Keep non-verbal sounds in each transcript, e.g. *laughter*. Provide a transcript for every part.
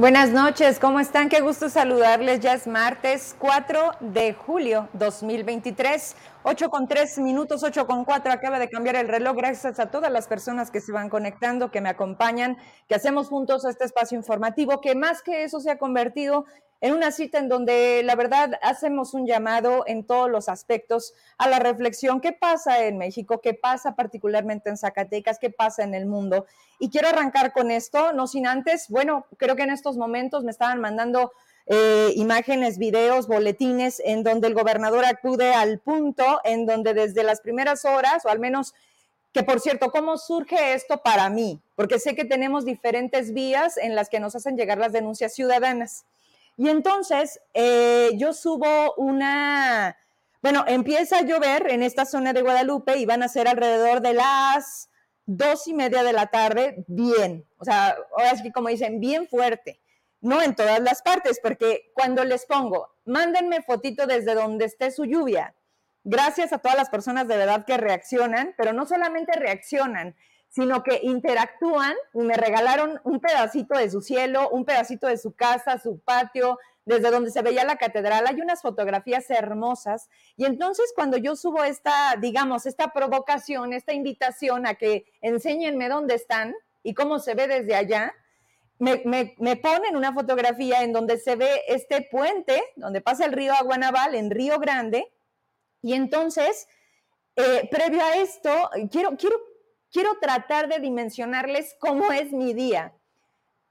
Buenas noches, ¿cómo están? Qué gusto saludarles. Ya es martes 4 de julio 2023, 8 con 3 minutos, 8 con 4. Acaba de cambiar el reloj. Gracias a todas las personas que se van conectando, que me acompañan, que hacemos juntos este espacio informativo, que más que eso se ha convertido en una cita en donde la verdad hacemos un llamado en todos los aspectos a la reflexión. ¿Qué pasa en México? ¿Qué pasa particularmente en Zacatecas? ¿Qué pasa en el mundo? Y quiero arrancar con esto, no sin antes, bueno, creo que en estos momentos me estaban mandando eh, imágenes, videos, boletines, en donde el gobernador acude al punto, en donde desde las primeras horas, o al menos que por cierto, ¿cómo surge esto para mí? Porque sé que tenemos diferentes vías en las que nos hacen llegar las denuncias ciudadanas. Y entonces eh, yo subo una, bueno, empieza a llover en esta zona de Guadalupe y van a ser alrededor de las dos y media de la tarde, bien, o sea, ahora sí como dicen, bien fuerte, no en todas las partes, porque cuando les pongo, mándenme fotito desde donde esté su lluvia, gracias a todas las personas de verdad que reaccionan, pero no solamente reaccionan, sino que interactúan y me regalaron un pedacito de su cielo, un pedacito de su casa, su patio, desde donde se veía la catedral. Hay unas fotografías hermosas. Y entonces cuando yo subo esta, digamos, esta provocación, esta invitación a que enséñenme dónde están y cómo se ve desde allá, me, me, ponen una fotografía en donde se ve este puente, donde pasa el río Aguanaval, en Río Grande. Y entonces, eh, previo a esto, quiero, quiero quiero tratar de dimensionarles cómo es mi día.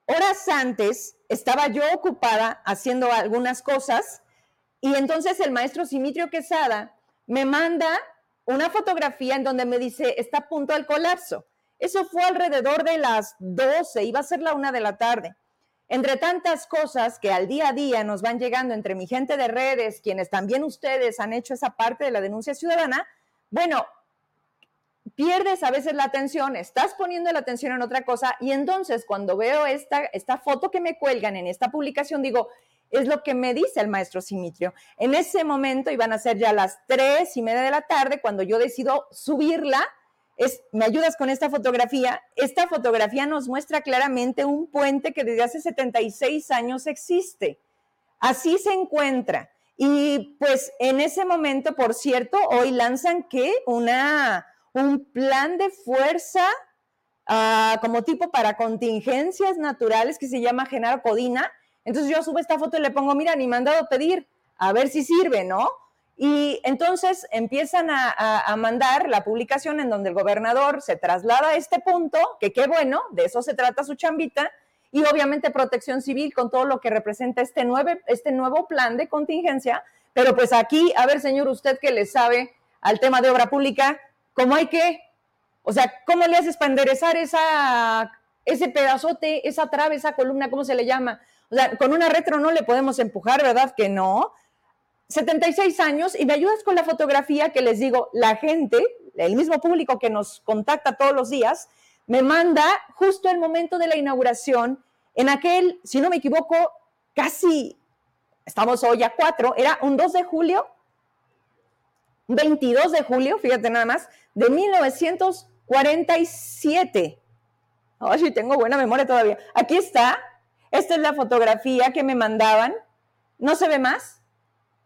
Horas antes estaba yo ocupada haciendo algunas cosas y entonces el maestro Simitrio Quesada me manda una fotografía en donde me dice, está a punto del colapso. Eso fue alrededor de las 12, iba a ser la una de la tarde. Entre tantas cosas que al día a día nos van llegando entre mi gente de redes, quienes también ustedes han hecho esa parte de la denuncia ciudadana, bueno, pierdes a veces la atención, estás poniendo la atención en otra cosa y entonces cuando veo esta, esta foto que me cuelgan en esta publicación, digo, es lo que me dice el maestro Simitrio. En ese momento iban a ser ya las tres y media de la tarde cuando yo decido subirla. Es, ¿Me ayudas con esta fotografía? Esta fotografía nos muestra claramente un puente que desde hace 76 años existe. Así se encuentra. Y pues en ese momento, por cierto, hoy lanzan que una, un plan de fuerza ah, como tipo para contingencias naturales que se llama Genaro Codina. Entonces yo subo esta foto y le pongo, mira, ni mandado pedir, a ver si sirve, ¿no? Y entonces empiezan a, a, mandar la publicación en donde el gobernador se traslada a este punto, que qué bueno, de eso se trata su chambita, y obviamente protección civil con todo lo que representa este, nueve, este nuevo plan de contingencia. Pero pues aquí, a ver, señor, usted que le sabe al tema de obra pública, ¿Cómo hay que? O sea, ¿cómo le haces para enderezar esa, ese pedazote, esa trave, esa columna, ¿cómo se le llama? O sea, con una retro no le podemos empujar, ¿verdad? Que no. 76 años y me ayudas con la fotografía que les digo, la gente, el mismo público que nos contacta todos los días, me manda justo el momento de la inauguración, en aquel, si no me equivoco, casi, estamos hoy a 4, era un 2 de julio 22 de julio, fíjate nada más, de 1947. Ay, sí, tengo buena memoria todavía. Aquí está. Esta es la fotografía que me mandaban. ¿No se ve más?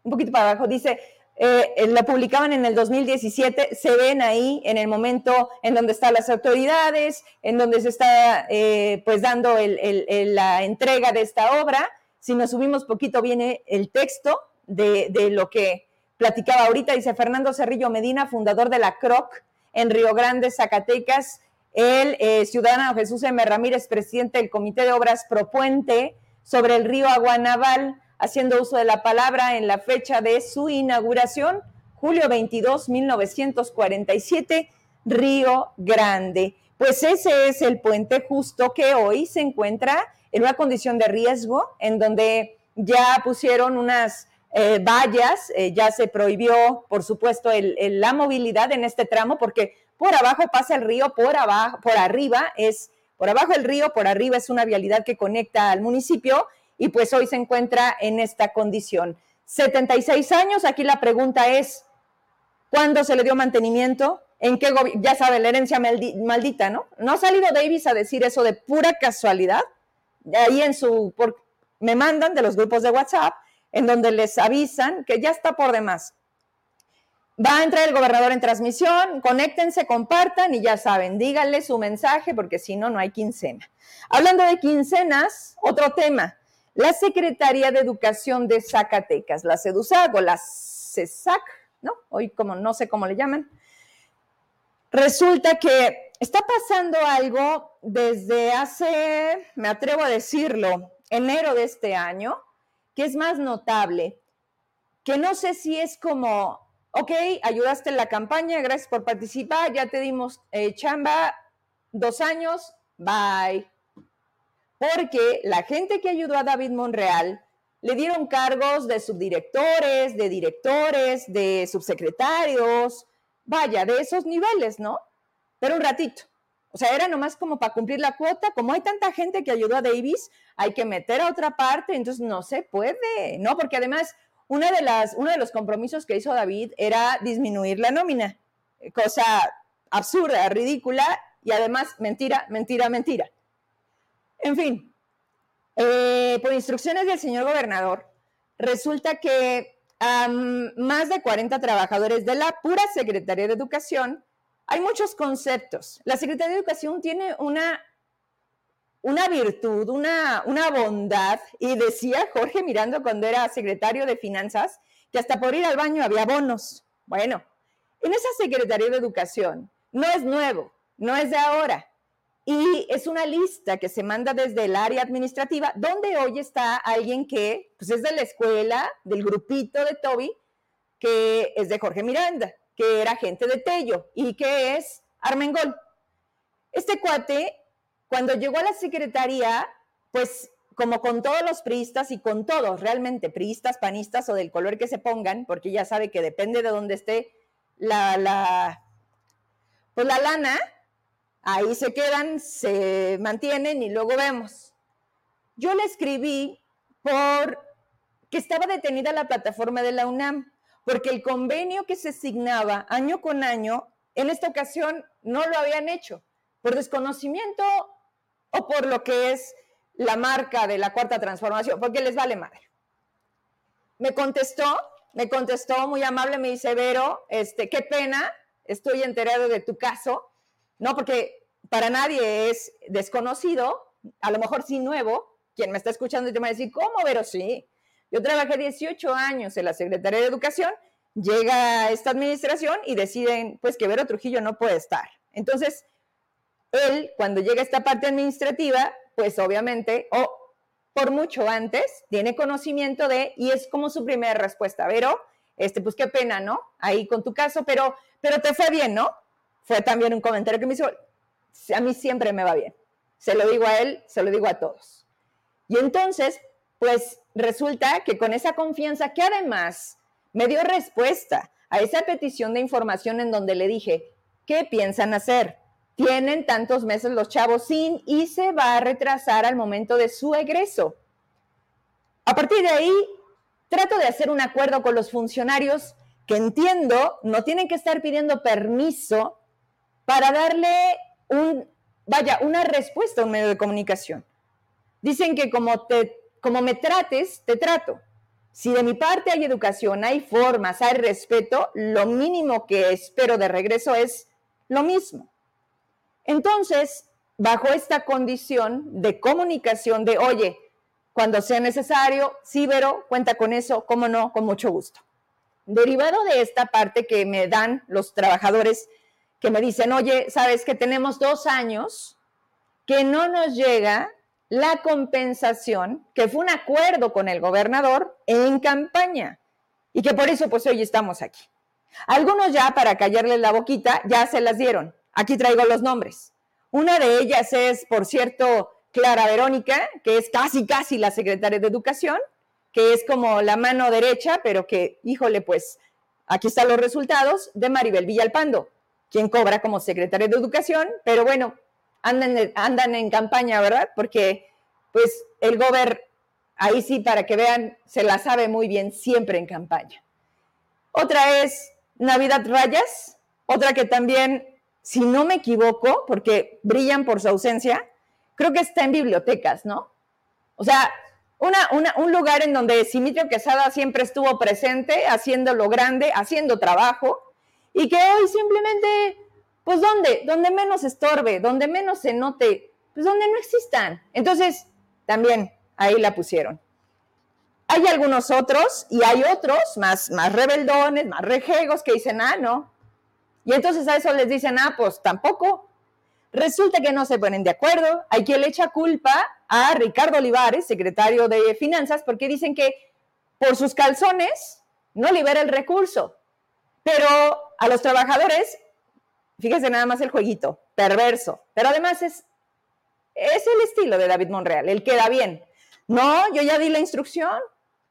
Un poquito para abajo. Dice, eh, la publicaban en el 2017. Se ven ahí en el momento en donde están las autoridades, en donde se está eh, pues dando la entrega de esta obra. Si nos subimos poquito viene el texto de lo que platicaba ahorita, dice Fernando Cerrillo Medina, fundador de la CROC en Río Grande, Zacatecas, el eh, ciudadano Jesús M. Ramírez, presidente del Comité de Obras Propuente sobre el río Aguanaval, haciendo uso de la palabra en la fecha de su inauguración, julio 22, 1947, Río Grande. Pues ese es el puente justo que hoy se encuentra en una condición de riesgo, en donde ya pusieron unas eh, vallas, eh, ya se prohibió, por supuesto, la movilidad en este tramo, porque por abajo pasa el río, por abajo, por arriba es, por abajo el río, por arriba es una vialidad que conecta al municipio y pues hoy se encuentra en esta condición. 76 años, aquí la pregunta es, ¿cuándo se le dio mantenimiento? ¿En qué Ya sabe, la herencia maldita, ¿no? ¿No ha salido Davis a decir eso de pura casualidad? ahí en su, me mandan de los grupos de WhatsApp, en donde les avisan que ya está por demás. Va a entrar el gobernador en transmisión, conéctense, compartan y ya saben, díganle su mensaje porque si no, no hay quincena. Hablando de quincenas, otro tema, la Secretaría de Educación de Zacatecas, la CEDUSAC o la CESAC, ¿no? Hoy como no sé cómo le llaman. Resulta que está pasando algo desde hace, me atrevo a decirlo, enero de este año, que es más notable, que no sé si es como, ok, ayudaste en la campaña, gracias por participar, ya te dimos eh, chamba, dos años, bye. Porque la gente que ayudó a David Monreal le dieron cargos de subdirectores, de directores, de subsecretarios, vaya, de esos niveles, ¿no? Pero un ratito. O sea, era nomás como para cumplir la cuota. Como hay tanta gente que ayudó a Davis, hay que meter a otra parte, entonces no se puede, ¿no? Porque además, una de las, uno de los compromisos que hizo David era disminuir la nómina, cosa absurda, ridícula y además mentira, mentira, mentira. En fin, eh, por instrucciones del señor gobernador, resulta que más de 40 trabajadores de la pura Secretaría de Educación hay muchos conceptos. La Secretaría de Educación tiene una, una virtud, una, una bondad, y decía Jorge Mirando cuando era secretario de Finanzas, que hasta por ir al baño había bonos. Bueno, en esa Secretaría de Educación no es nuevo, no es de ahora. Y es una lista que se manda desde el área administrativa, donde hoy está alguien que pues es de la escuela, del grupito de Toby, que es de Jorge Miranda que era gente de Tello y que es Armengol. Este cuate, cuando llegó a la secretaría, pues como con todos los priistas y con todos, realmente priistas, panistas o del color que se pongan, porque ya sabe que depende de dónde esté la, la, pues la lana, ahí se quedan, se mantienen y luego vemos. Yo le escribí por que estaba detenida la plataforma de la UNAM porque el convenio que se asignaba año con año, en esta ocasión no lo habían hecho, por desconocimiento o por lo que es la marca de la cuarta transformación, porque les vale madre. Me contestó, me contestó muy amable, me dice, Vero, este, qué pena, estoy enterado de tu caso, ¿no? Porque para nadie es desconocido, a lo mejor sí nuevo, quien me está escuchando y te va a decir, ¿cómo, Vero? Sí, yo trabajé 18 años en la Secretaría de Educación, llega esta administración y deciden pues que Vero Trujillo no puede estar. Entonces, él cuando llega esta parte administrativa, pues obviamente, o por mucho antes, tiene conocimiento de, y es como su primera respuesta, Vero, este, pues qué pena, ¿no? Ahí con tu caso, pero, pero te fue bien, ¿no? Fue también un comentario que me hizo, a mí siempre me va bien. Se lo digo a él, se lo digo a todos. Y entonces, pues resulta que con esa confianza que además me dio respuesta a esa petición de información en donde le dije, ¿qué piensan hacer? Tienen tantos meses los chavos sin y se va a retrasar al momento de su egreso. A partir de ahí, trato de hacer un acuerdo con los funcionarios que entiendo no tienen que estar pidiendo permiso para darle un, vaya, una respuesta a un medio de comunicación. Dicen que como te como me trates, te trato. Si de mi parte hay educación, hay formas, hay respeto, lo mínimo que espero de regreso es lo mismo. Entonces, bajo esta condición de comunicación de, oye, cuando sea necesario, sí, Vero, cuenta con eso, cómo no, con mucho gusto. Derivado de esta parte que me dan los trabajadores que me dicen, oye, sabes que tenemos dos años que no nos llega la compensación, que fue un acuerdo con el gobernador en campaña y que por eso pues hoy estamos aquí. Algunos ya para callarles la boquita ya se las dieron. Aquí traigo los nombres. Una de ellas es, por cierto, Clara Verónica, que es casi, casi la secretaria de Educación, que es como la mano derecha, pero que, híjole, pues aquí están los resultados de Maribel Villalpando, quien cobra como secretaria de Educación, pero bueno, andan, en campaña, ¿verdad? Porque pues el gober, ahí sí, para que vean, se la sabe muy bien, siempre en campaña. Otra es Navidad Rayas, otra que también, si no me equivoco, porque brillan por su ausencia, creo que está en bibliotecas, ¿no? O sea, un lugar en donde Simitrio Quesada siempre estuvo presente, haciéndolo grande, haciendo trabajo, y que hoy simplemente, pues ¿dónde? Donde menos estorbe, donde menos se note, pues donde no existan. Entonces, también ahí la pusieron. Hay algunos otros y hay otros más, más rebeldones, más rejegos que dicen, ah, no. Y entonces a eso les dicen, ah, pues tampoco. Resulta que no se ponen de acuerdo. Hay quien le echa culpa a Ricardo Olivares, secretario de Finanzas, porque dicen que por sus calzones no libera el recurso. Pero a los trabajadores, fíjese nada más el jueguito, perverso. Pero además es, es el estilo de David Monreal, el que da bien. No, yo ya di la instrucción.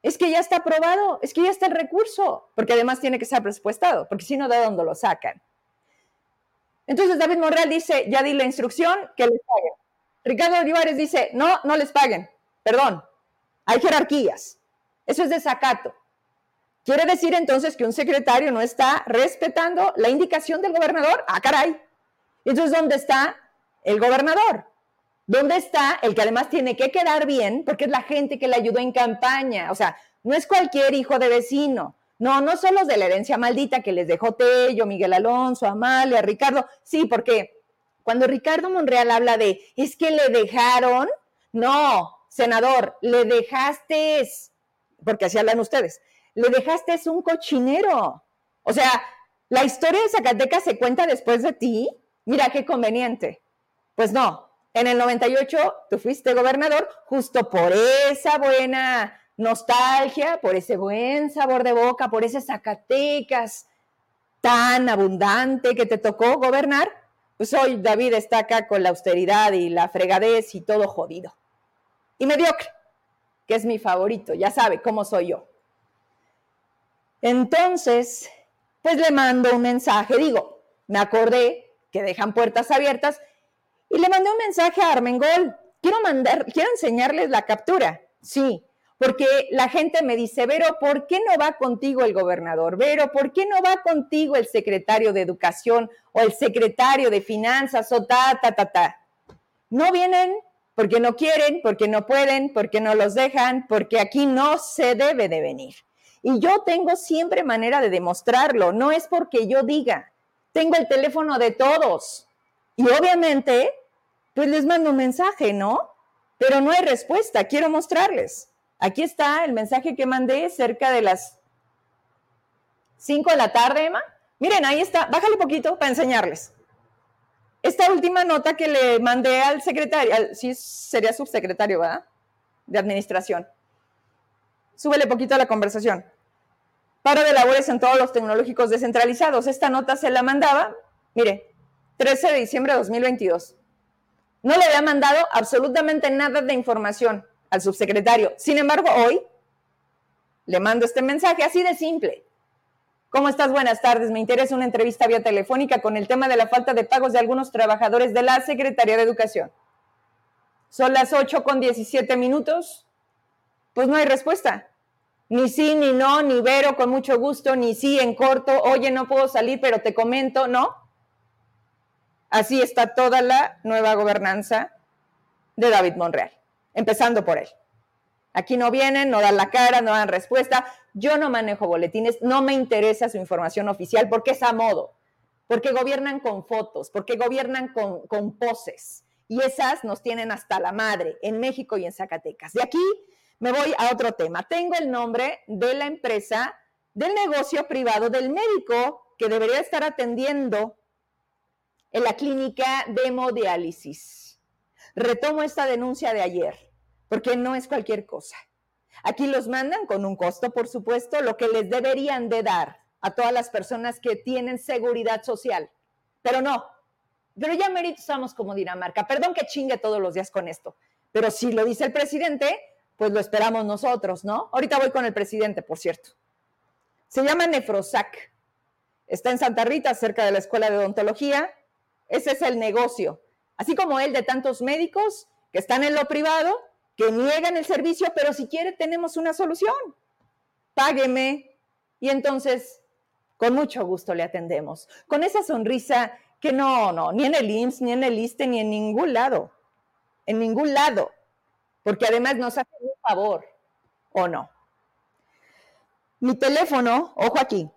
Es que ya está aprobado, es que ya está el recurso, porque además tiene que ser presupuestado, porque si no, ¿de dónde lo sacan? Entonces David Monreal dice, ya di la instrucción, que les paguen. Ricardo Olivares dice, no, no les paguen, perdón, hay jerarquías. Eso es desacato. Quiere decir entonces que un secretario no está respetando la indicación del gobernador. Ah, caray. Entonces, ¿dónde está el gobernador? ¿Dónde está el que además tiene que quedar bien? Porque es la gente que le ayudó en campaña. O sea, no es cualquier hijo de vecino. No, no son los de la herencia maldita que les dejó Tello, Miguel Alonso, Amalia, Ricardo. Sí, porque cuando Ricardo Monreal habla de, es que le dejaron, no, senador, le dejaste, porque así hablan ustedes, le dejaste un cochinero. O sea, la historia de Zacatecas se cuenta después de ti. Mira qué conveniente. Pues no, en el 98 tú fuiste gobernador justo por esa buena nostalgia por ese buen sabor de boca, por ese Zacatecas tan abundante que te tocó gobernar, pues hoy David está acá con la austeridad y la fregadez y todo jodido. Y mediocre, que es mi favorito, ya sabe cómo soy yo. Entonces, pues le mando un mensaje, digo, me acordé que dejan puertas abiertas y le mandé un mensaje a Armengol. Quiero mandar, quiero enseñarles la captura. Sí, porque la gente me dice, Vero, ¿por qué no va contigo el gobernador? Vero, ¿por qué no va contigo el secretario de Educación o el secretario de Finanzas o ta, ta, ta, ta? No vienen porque no quieren, porque no pueden, porque no los dejan, porque aquí no se debe de venir. Y yo tengo siempre manera de demostrarlo, no es porque yo diga, tengo el teléfono de todos. Y obviamente, pues les mando un mensaje, ¿no? Pero no hay respuesta, quiero mostrarles. Aquí está el mensaje que mandé cerca de las 5 de la tarde, Emma. Miren, ahí está. Bájale poquito para enseñarles. Esta última nota que le mandé al secretario, sí sería subsecretario, ¿verdad? De administración. Súbele poquito a la conversación. Paro de labores en todos los tecnológicos descentralizados. Esta nota se la mandaba, mire, 13 de diciembre de 2022. No le había mandado absolutamente nada de información al subsecretario. Sin embargo, hoy le mando este mensaje así de simple. ¿Cómo estás? Buenas tardes. Me interesa una entrevista vía telefónica con el tema de la falta de pagos de algunos trabajadores de la Secretaría de Educación. Son las 8 con 17 minutos. Pues no hay respuesta. Ni sí, ni no, ni Vero con mucho gusto, ni sí en corto. Oye, no puedo salir, pero te comento, ¿no? Así está toda la nueva gobernanza de David Monreal empezando por él. Aquí no vienen, no dan la cara, no dan respuesta. Yo no manejo boletines, no me interesa su información oficial porque es a modo, porque gobiernan con fotos, porque gobiernan con, con poses. Y esas nos tienen hasta la madre en México y en Zacatecas. De aquí me voy a otro tema. Tengo el nombre de la empresa, del negocio privado del médico que debería estar atendiendo en la clínica de hemodiálisis. Retomo esta denuncia de ayer, porque no es cualquier cosa. Aquí los mandan con un costo, por supuesto, lo que les deberían de dar a todas las personas que tienen seguridad social. Pero no, pero ya mérito estamos como Dinamarca. Perdón que chingue todos los días con esto, pero si lo dice el presidente, pues lo esperamos nosotros, ¿no? Ahorita voy con el presidente, por cierto. Se llama Nefrosac. Está en Santa Rita, cerca de la Escuela de Odontología. Ese es el negocio así como él de tantos médicos que están en lo privado, que niegan el servicio, pero si quiere tenemos una solución. Págueme y entonces con mucho gusto le atendemos. Con esa sonrisa que no, no, ni en el IMSS, ni en el ISTE, ni en ningún lado. En ningún lado. Porque además nos hace un favor, ¿o no? Mi teléfono, ojo aquí,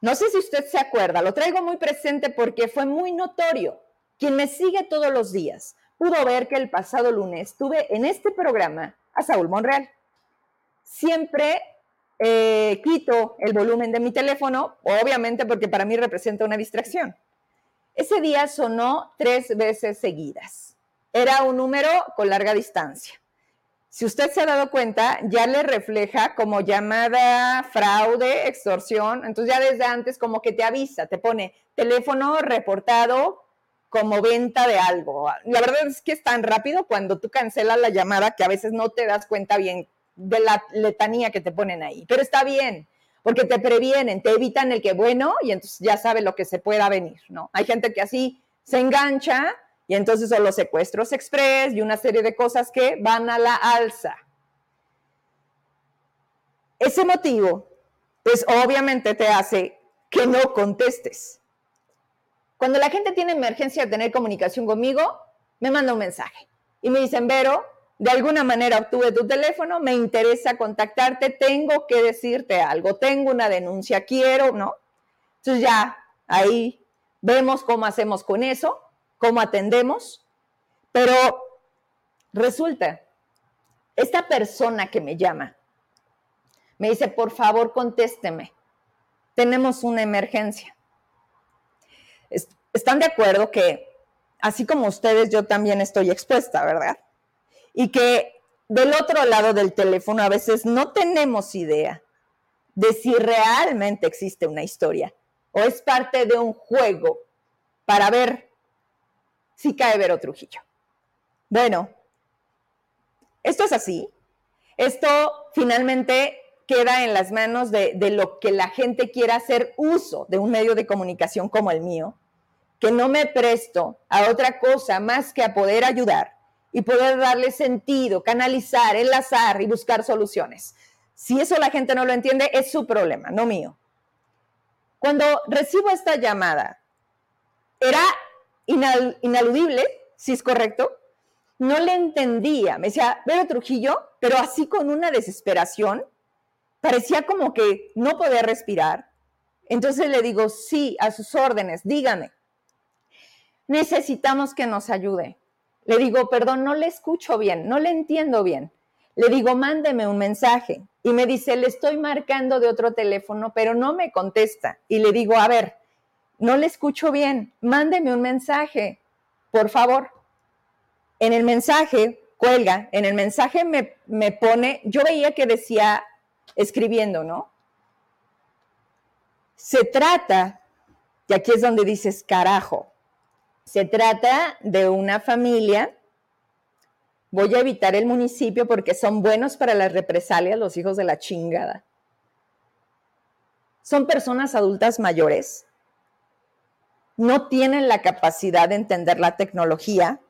no sé si usted se acuerda, lo traigo muy presente porque fue muy notorio. Quien me sigue todos los días pudo ver que el pasado lunes tuve en este programa a Saúl Monreal. Siempre eh, quito el volumen de mi teléfono, obviamente porque para mí representa una distracción. Ese día sonó tres veces seguidas. Era un número con larga distancia. Si usted se ha dado cuenta, ya le refleja como llamada, fraude, extorsión. Entonces ya desde antes como que te avisa, te pone teléfono reportado como venta de algo. La verdad es que es tan rápido cuando tú cancelas la llamada que a veces no te das cuenta bien de la letanía que te ponen ahí. Pero está bien, porque te previenen, te evitan el que bueno y entonces ya sabe lo que se pueda venir, ¿no? Hay gente que así se engancha y entonces son los secuestros express y una serie de cosas que van a la alza. Ese motivo, pues obviamente te hace que no contestes. Cuando la gente tiene emergencia de tener comunicación conmigo, me manda un mensaje y me dicen, Vero, de alguna manera obtuve tu teléfono, me interesa contactarte, tengo que decirte algo, tengo una denuncia, quiero, ¿no? Entonces ya ahí vemos cómo hacemos con eso, cómo atendemos, pero resulta, esta persona que me llama me dice, por favor, contésteme, tenemos una emergencia. ¿Están de acuerdo que, así como ustedes, yo también estoy expuesta, ¿verdad? y que del otro lado del teléfono a veces no tenemos idea de si realmente existe una historia o es parte de un juego para ver si cae Vero Trujillo. Bueno, esto es así. Esto finalmente queda en las manos de, de, lo que la gente quiera hacer uso de un medio de comunicación como el mío, que no me presto a otra cosa más que a poder ayudar y poder darle sentido, canalizar, enlazar y buscar soluciones. Si eso la gente no lo entiende, es su problema, no mío. Cuando recibo esta llamada, era inaludible, si es correcto, no le entendía. Me decía, Vero Trujillo, pero así con una desesperación, parecía como que no podía respirar. Entonces le digo, sí, a sus órdenes, dígame. Necesitamos que nos ayude. Le digo, perdón, no le escucho bien, no le entiendo bien. Le digo, mándeme un mensaje. Y me dice, le estoy marcando de otro teléfono, pero no me contesta. Y le digo, a ver, no le escucho bien, mándeme un mensaje, por favor. En el mensaje, cuelga, en el mensaje me, me pone, yo veía que decía, escribiendo, ¿no? Se trata, y aquí es donde dices, carajo, se trata de una familia. Voy a evitar el municipio porque son buenos para las represalias los hijos de la chingada. Son personas adultas mayores. No tienen la capacidad de entender la tecnología.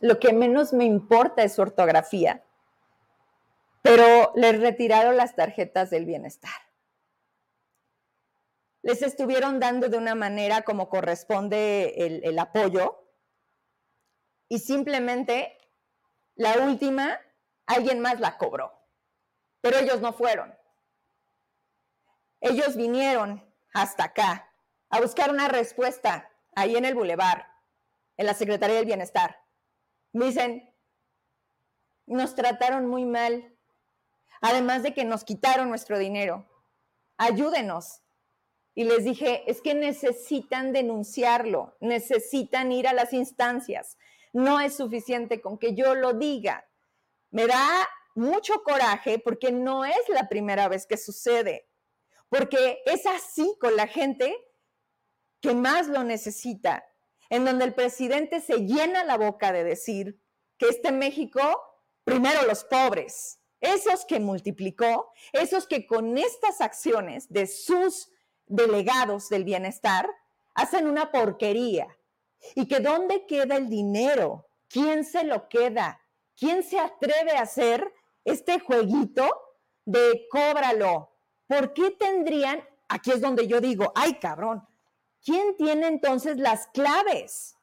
Lo que menos me importa es su ortografía. Pero les retiraron las tarjetas del bienestar les estuvieron dando de una manera como corresponde el, apoyo y simplemente la última, alguien más la cobró, pero ellos no fueron. Ellos vinieron hasta acá a buscar una respuesta ahí en el bulevar, en la Secretaría del Bienestar. Me dicen, nos trataron muy mal, además de que nos quitaron nuestro dinero. Ayúdenos y les dije, es que necesitan denunciarlo, necesitan ir a las instancias. No es suficiente con que yo lo diga. Me da mucho coraje porque no es la primera vez que sucede, porque es así con la gente que más lo necesita, en donde el presidente se llena la boca de decir que este México, primero los pobres, esos que multiplicó, esos que con estas acciones de sus delegados del bienestar hacen una porquería. Y que dónde queda el dinero? ¿Quién se lo queda? ¿Quién se atreve a hacer este jueguito de cóbralo? ¿Por qué tendrían, aquí es donde yo digo, ay cabrón, ¿quién tiene entonces las claves?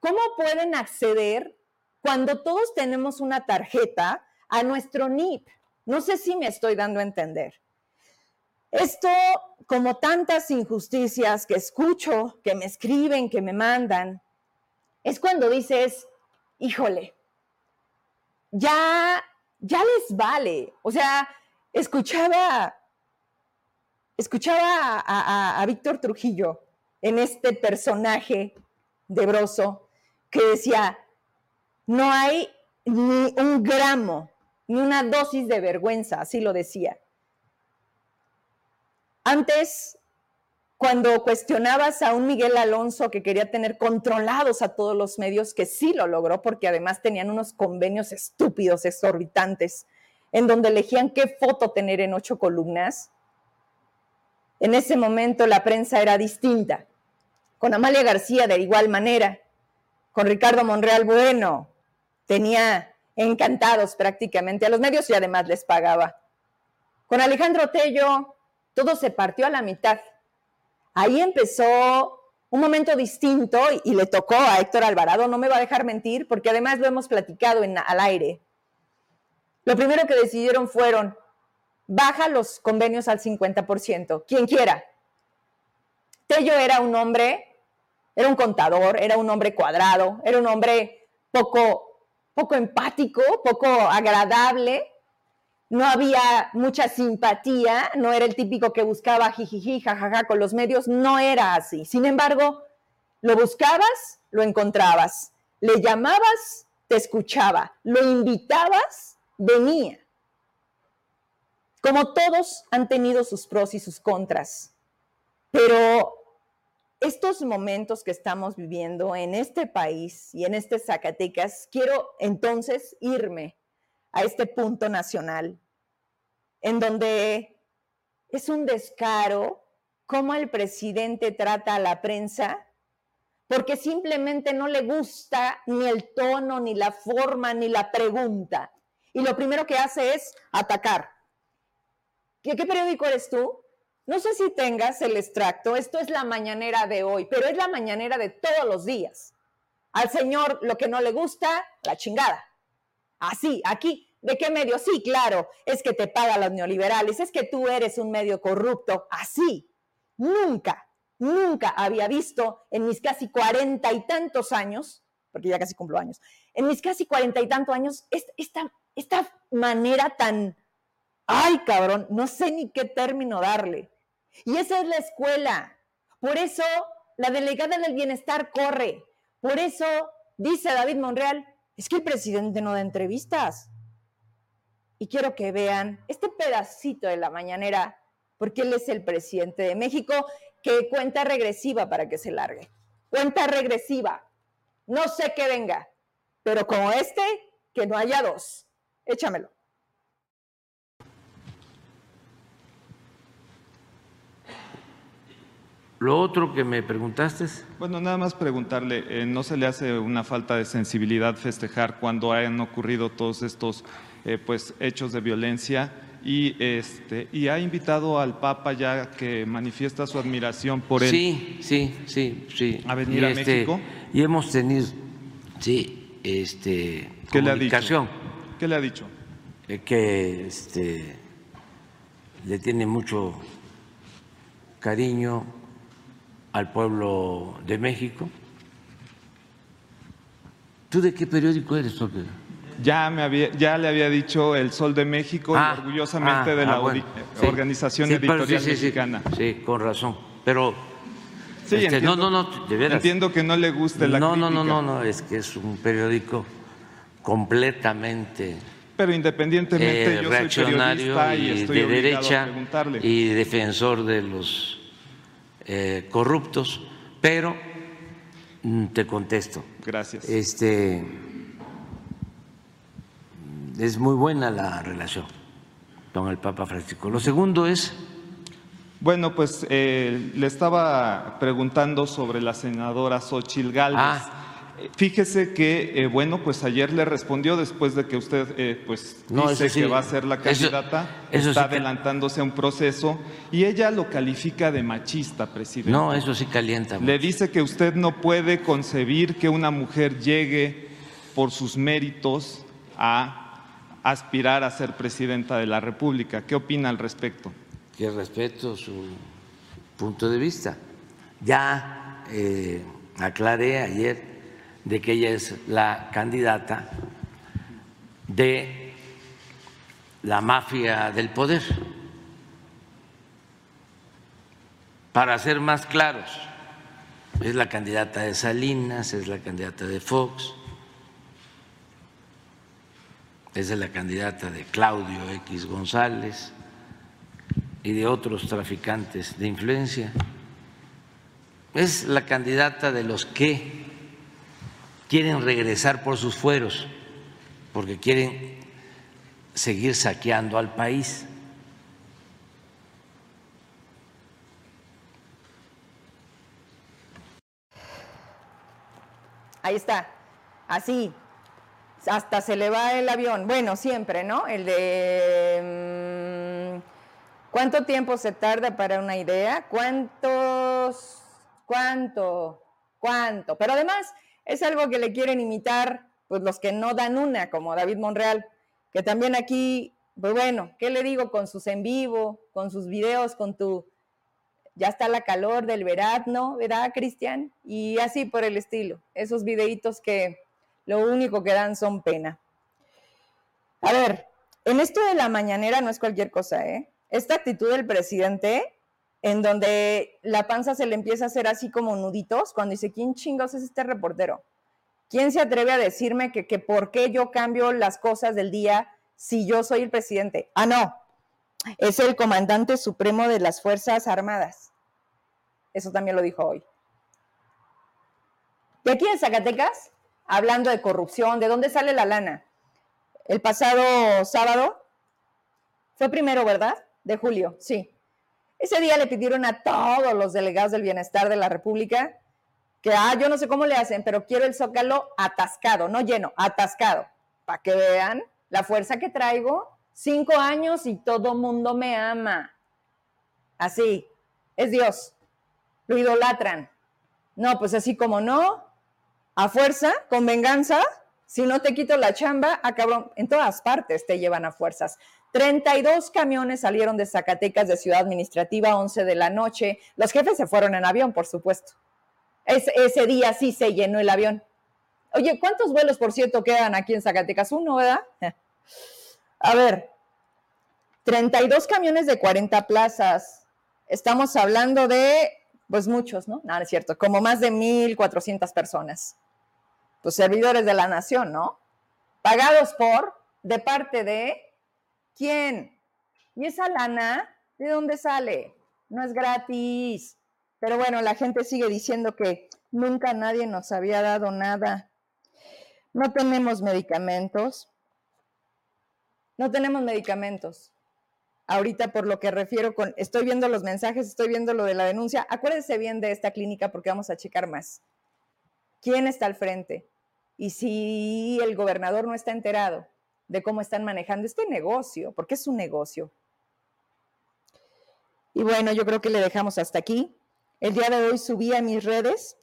¿Cómo pueden acceder cuando todos tenemos una tarjeta a nuestro NIP. No sé si me estoy dando a entender. Esto, como tantas injusticias que escucho, que me escriben, que me mandan, es cuando dices, híjole, ya, ya les vale. O sea, escuchaba, escuchaba a, a Víctor Trujillo en este personaje de Broso que decía, no hay ni un gramo, ni una dosis de vergüenza, así lo decía. Antes, cuando cuestionabas a un Miguel Alonso que quería tener controlados a todos los medios, que sí lo logró, porque además tenían unos convenios estúpidos, exorbitantes, en donde elegían qué foto tener en ocho columnas, en ese momento la prensa era distinta. Con Amalia García de igual manera, con Ricardo Monreal Bueno, tenía encantados prácticamente a los medios y además les pagaba. Con Alejandro Tello, todo se partió a la mitad. Ahí empezó un momento distinto y, le tocó a Héctor Alvarado, no me va a dejar mentir, porque además lo hemos platicado en, al aire. Lo primero que decidieron fueron, baja los convenios al 50%, quien quiera. Tello era un hombre, era un contador, era un hombre cuadrado, era un hombre poco, poco empático, poco agradable, no había mucha simpatía, no era el típico que buscaba jijiji, jajaja con los medios, no era así. Sin embargo, lo buscabas, lo encontrabas, le llamabas, te escuchaba, lo invitabas, venía. Como todos han tenido sus pros y sus contras, pero estos momentos que estamos viviendo en este país y en este Zacatecas, quiero entonces irme a este punto nacional, en donde es un descaro cómo el presidente trata a la prensa, porque simplemente no le gusta ni el tono, ni la forma, ni la pregunta. Y lo primero que hace es atacar. ¿Qué, qué periódico eres tú? No sé si tengas el extracto, esto es la mañanera de hoy, pero es la mañanera de todos los días. Al señor lo que no le gusta, la chingada. Así, aquí. ¿De qué medio? Sí, claro, es que te pagan los neoliberales, es que tú eres un medio corrupto. Así. Nunca, nunca había visto en mis casi cuarenta y tantos años, porque ya casi cumplo años, en mis casi cuarenta y tantos años, esta, esta manera tan, ay cabrón, no sé ni qué término darle. Y esa es la escuela. Por eso la delegada del bienestar corre. Por eso dice David Monreal, es que el presidente no da entrevistas. Y quiero que vean este pedacito de la mañanera, porque él es el presidente de México, que cuenta regresiva para que se largue. Cuenta regresiva. No sé qué venga, pero como este, que no haya dos. Échamelo. Lo otro que me preguntaste. Bueno, nada más preguntarle, eh, ¿no se le hace una falta de sensibilidad festejar cuando han ocurrido todos estos eh, pues, hechos de violencia? Y, este, y ha invitado al Papa ya que manifiesta su admiración por él. Sí, sí, sí, sí. A venir a este, México. Y hemos tenido, sí, este, ¿Qué le ha dicho? comunicación. ¿Qué le ha dicho? eh, que este, le tiene mucho cariño al pueblo de México. ¿Tú de qué periódico eres? Ya, me había, ya le había dicho El Sol de México Ah, y orgullosamente ah, de la ah, bueno, sí. Organización Sí, Editorial sí, Mexicana. Sí, con razón. Pero Sí, este, entiendo, no, no, no, de veras. entiendo que no le guste la no, no, no, crítica, no, no, es que es un periódico completamente Pero independientemente eh, yo soy periodista y y estoy de a derecha preguntarle. y defensor de los eh, corruptos, pero mm, te contesto. Gracias. Este es muy buena la relación con el Papa Francisco. Lo segundo es Bueno, pues eh, le estaba preguntando sobre la senadora Xochil Gálvez. Ah. Fíjese que, eh, bueno, pues ayer le respondió después de que usted, eh, pues, No, dice sí. que va a ser la candidata, eso está sí adelantándose a un proceso y ella lo califica de machista, presidente. no, eso sí calienta. Le dice que usted no puede concebir que una mujer llegue por sus méritos a aspirar a ser presidenta de la República. ¿Qué opina al respecto? Que respeto su punto de vista. Ya eh, aclaré ayer de que ella es la candidata de la mafia del poder. Para ser más claros, es la candidata de Salinas, es la candidata de Fox, es la candidata de Claudio X González y de otros traficantes de influencia. Es la candidata de los que quieren regresar por sus fueros, porque quieren seguir saqueando al país. Ahí está, así, hasta se le va el avión. Bueno, siempre, ¿no? El de... Mm, ¿Cuánto tiempo se tarda para una idea? ¿Cuántos? ¿Cuánto? ¿Cuánto? Pero además es algo que le quieren imitar pues los que no dan una, como David Monreal, que también aquí, pues bueno, ¿qué le digo con sus en vivo, con sus videos, con tu ya está la calor del verano, ¿verdad, Cristian? Y así por el estilo, esos videitos que lo único que dan son pena. A ver, en esto de la mañanera no es cualquier cosa, ¿eh? Esta actitud del presidente, en donde la panza se le empieza a hacer así como nuditos, cuando dice, ¿quién chingos es este reportero? ¿Quién se atreve a decirme que, que por qué yo cambio las cosas del día si yo soy el presidente? Ah, no, es el comandante supremo de las Fuerzas Armadas. Eso también lo dijo hoy. Y aquí en Zacatecas, hablando de corrupción, ¿de dónde sale la lana? El pasado sábado, fue primero, ¿verdad? De julio, sí. Ese día le pidieron a todos los delegados del bienestar de la República que, ah, yo no sé cómo le hacen, pero quiero el zócalo atascado, no lleno, atascado, para que vean la fuerza que traigo cinco años y todo mundo me ama. Así, es Dios. Lo idolatran. No, pues así como no, a fuerza, con venganza, si no te quito la chamba, a cabrón, en todas partes te llevan a fuerzas. 32 camiones salieron de Zacatecas de Ciudad Administrativa, 11 de la noche. Los jefes se fueron en avión, por supuesto. ese día sí se llenó el avión. Oye, ¿cuántos vuelos, por cierto, quedan aquí en Zacatecas? Uno, ¿verdad? *laughs* A ver, 32 camiones de 40 plazas. Estamos hablando de, pues muchos, ¿no? Nada, es cierto, como más de 1.400 personas. Pues servidores de la nación, ¿no? Pagados por, de parte de, ¿quién? ¿Y esa lana de dónde sale? No es gratis. Pero bueno, la gente sigue diciendo que nunca nadie nos había dado nada. No tenemos medicamentos, no tenemos medicamentos. Ahorita por lo que refiero con, estoy viendo los mensajes, estoy viendo lo de la denuncia. Acuérdense bien de esta clínica porque vamos a checar más. ¿Quién está al frente? Y si el gobernador no está enterado de cómo están manejando este negocio, porque es un negocio. Y bueno, yo creo que le dejamos hasta aquí. El día de hoy subí a mis redes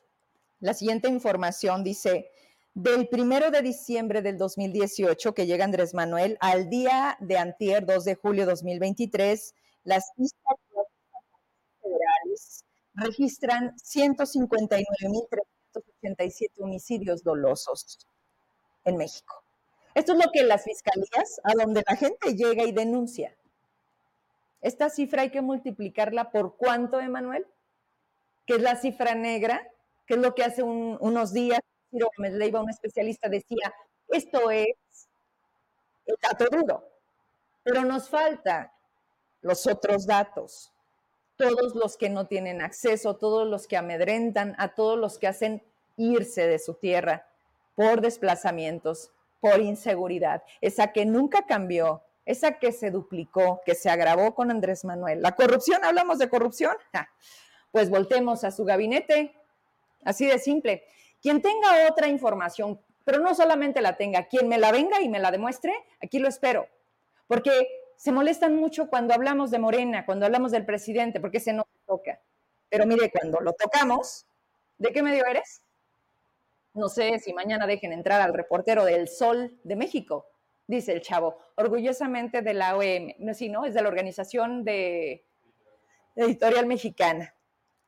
la siguiente información. Dice, del primero de diciembre del 2018 que llega Andrés Manuel al día de antier, 2 de julio de 2023, las federales registran 159.387 homicidios dolosos en México. Esto es lo que las fiscalías, a donde la gente llega y denuncia. Esta cifra hay que multiplicarla por cuánto, Emanuel, que es la cifra negra, que es lo que hace unos días Ciro Gómez un especialista, decía, esto es el dato duro, pero nos falta los otros datos, todos los que no tienen acceso, todos los que amedrentan, a todos los que hacen irse de su tierra por desplazamientos, por inseguridad, esa que nunca cambió, esa que se duplicó, que se agravó con Andrés Manuel. La corrupción, hablamos de corrupción, pues voltemos a su gabinete, así de simple. Quien tenga otra información, pero no solamente la tenga, quien me la venga y me la demuestre, aquí lo espero. Porque se molestan mucho cuando hablamos de Morena, cuando hablamos del presidente, porque se nos toca. Pero mire, cuando lo tocamos, ¿de qué medio eres? No sé si mañana dejen entrar al reportero del Sol de México, dice el chavo, orgullosamente de la OEM, no, sí, ¿no? Es de la Organización de Editorial Mexicana.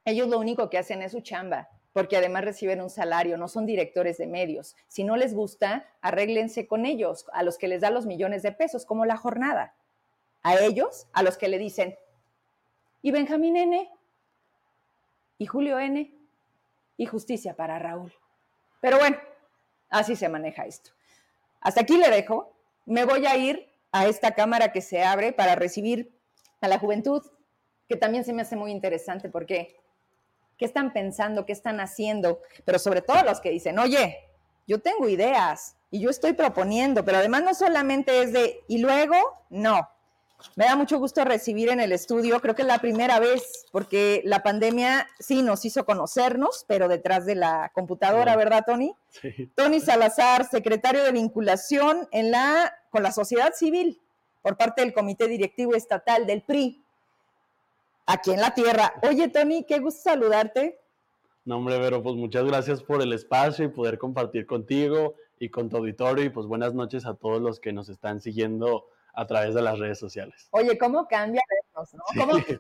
Ellos lo único que hacen es su chamba, porque además reciben un salario, no son directores de medios. Si no les gusta, arréglense con ellos, a los que les da los millones de pesos, como la jornada. A ellos, a los que le dicen, y Benjamín N, y Julio N, y justicia para Raúl. Pero bueno, así se maneja esto. Hasta aquí le dejo. Me voy a ir a esta cámara que se abre para recibir a la juventud, que también se me hace muy interesante porque qué están pensando, qué están haciendo, pero sobre todo los que dicen, oye, yo tengo ideas y yo estoy proponiendo, pero además no solamente es de, y luego, no, me da mucho gusto recibir en el estudio, creo que es la primera vez, porque la pandemia sí nos hizo conocernos, pero detrás de la computadora, ¿verdad, Tony? Sí. Tony Salazar, secretario de vinculación en la, con la sociedad civil por parte del Comité Directivo Estatal del PRI, aquí en la Tierra. Oye, Tony, qué gusto saludarte. No, hombre, Vero, pues muchas gracias por el espacio y poder compartir contigo y con tu auditorio y pues buenas noches a todos los que nos están siguiendo a través de las redes sociales. Oye, ¿cómo cambia vernos, no?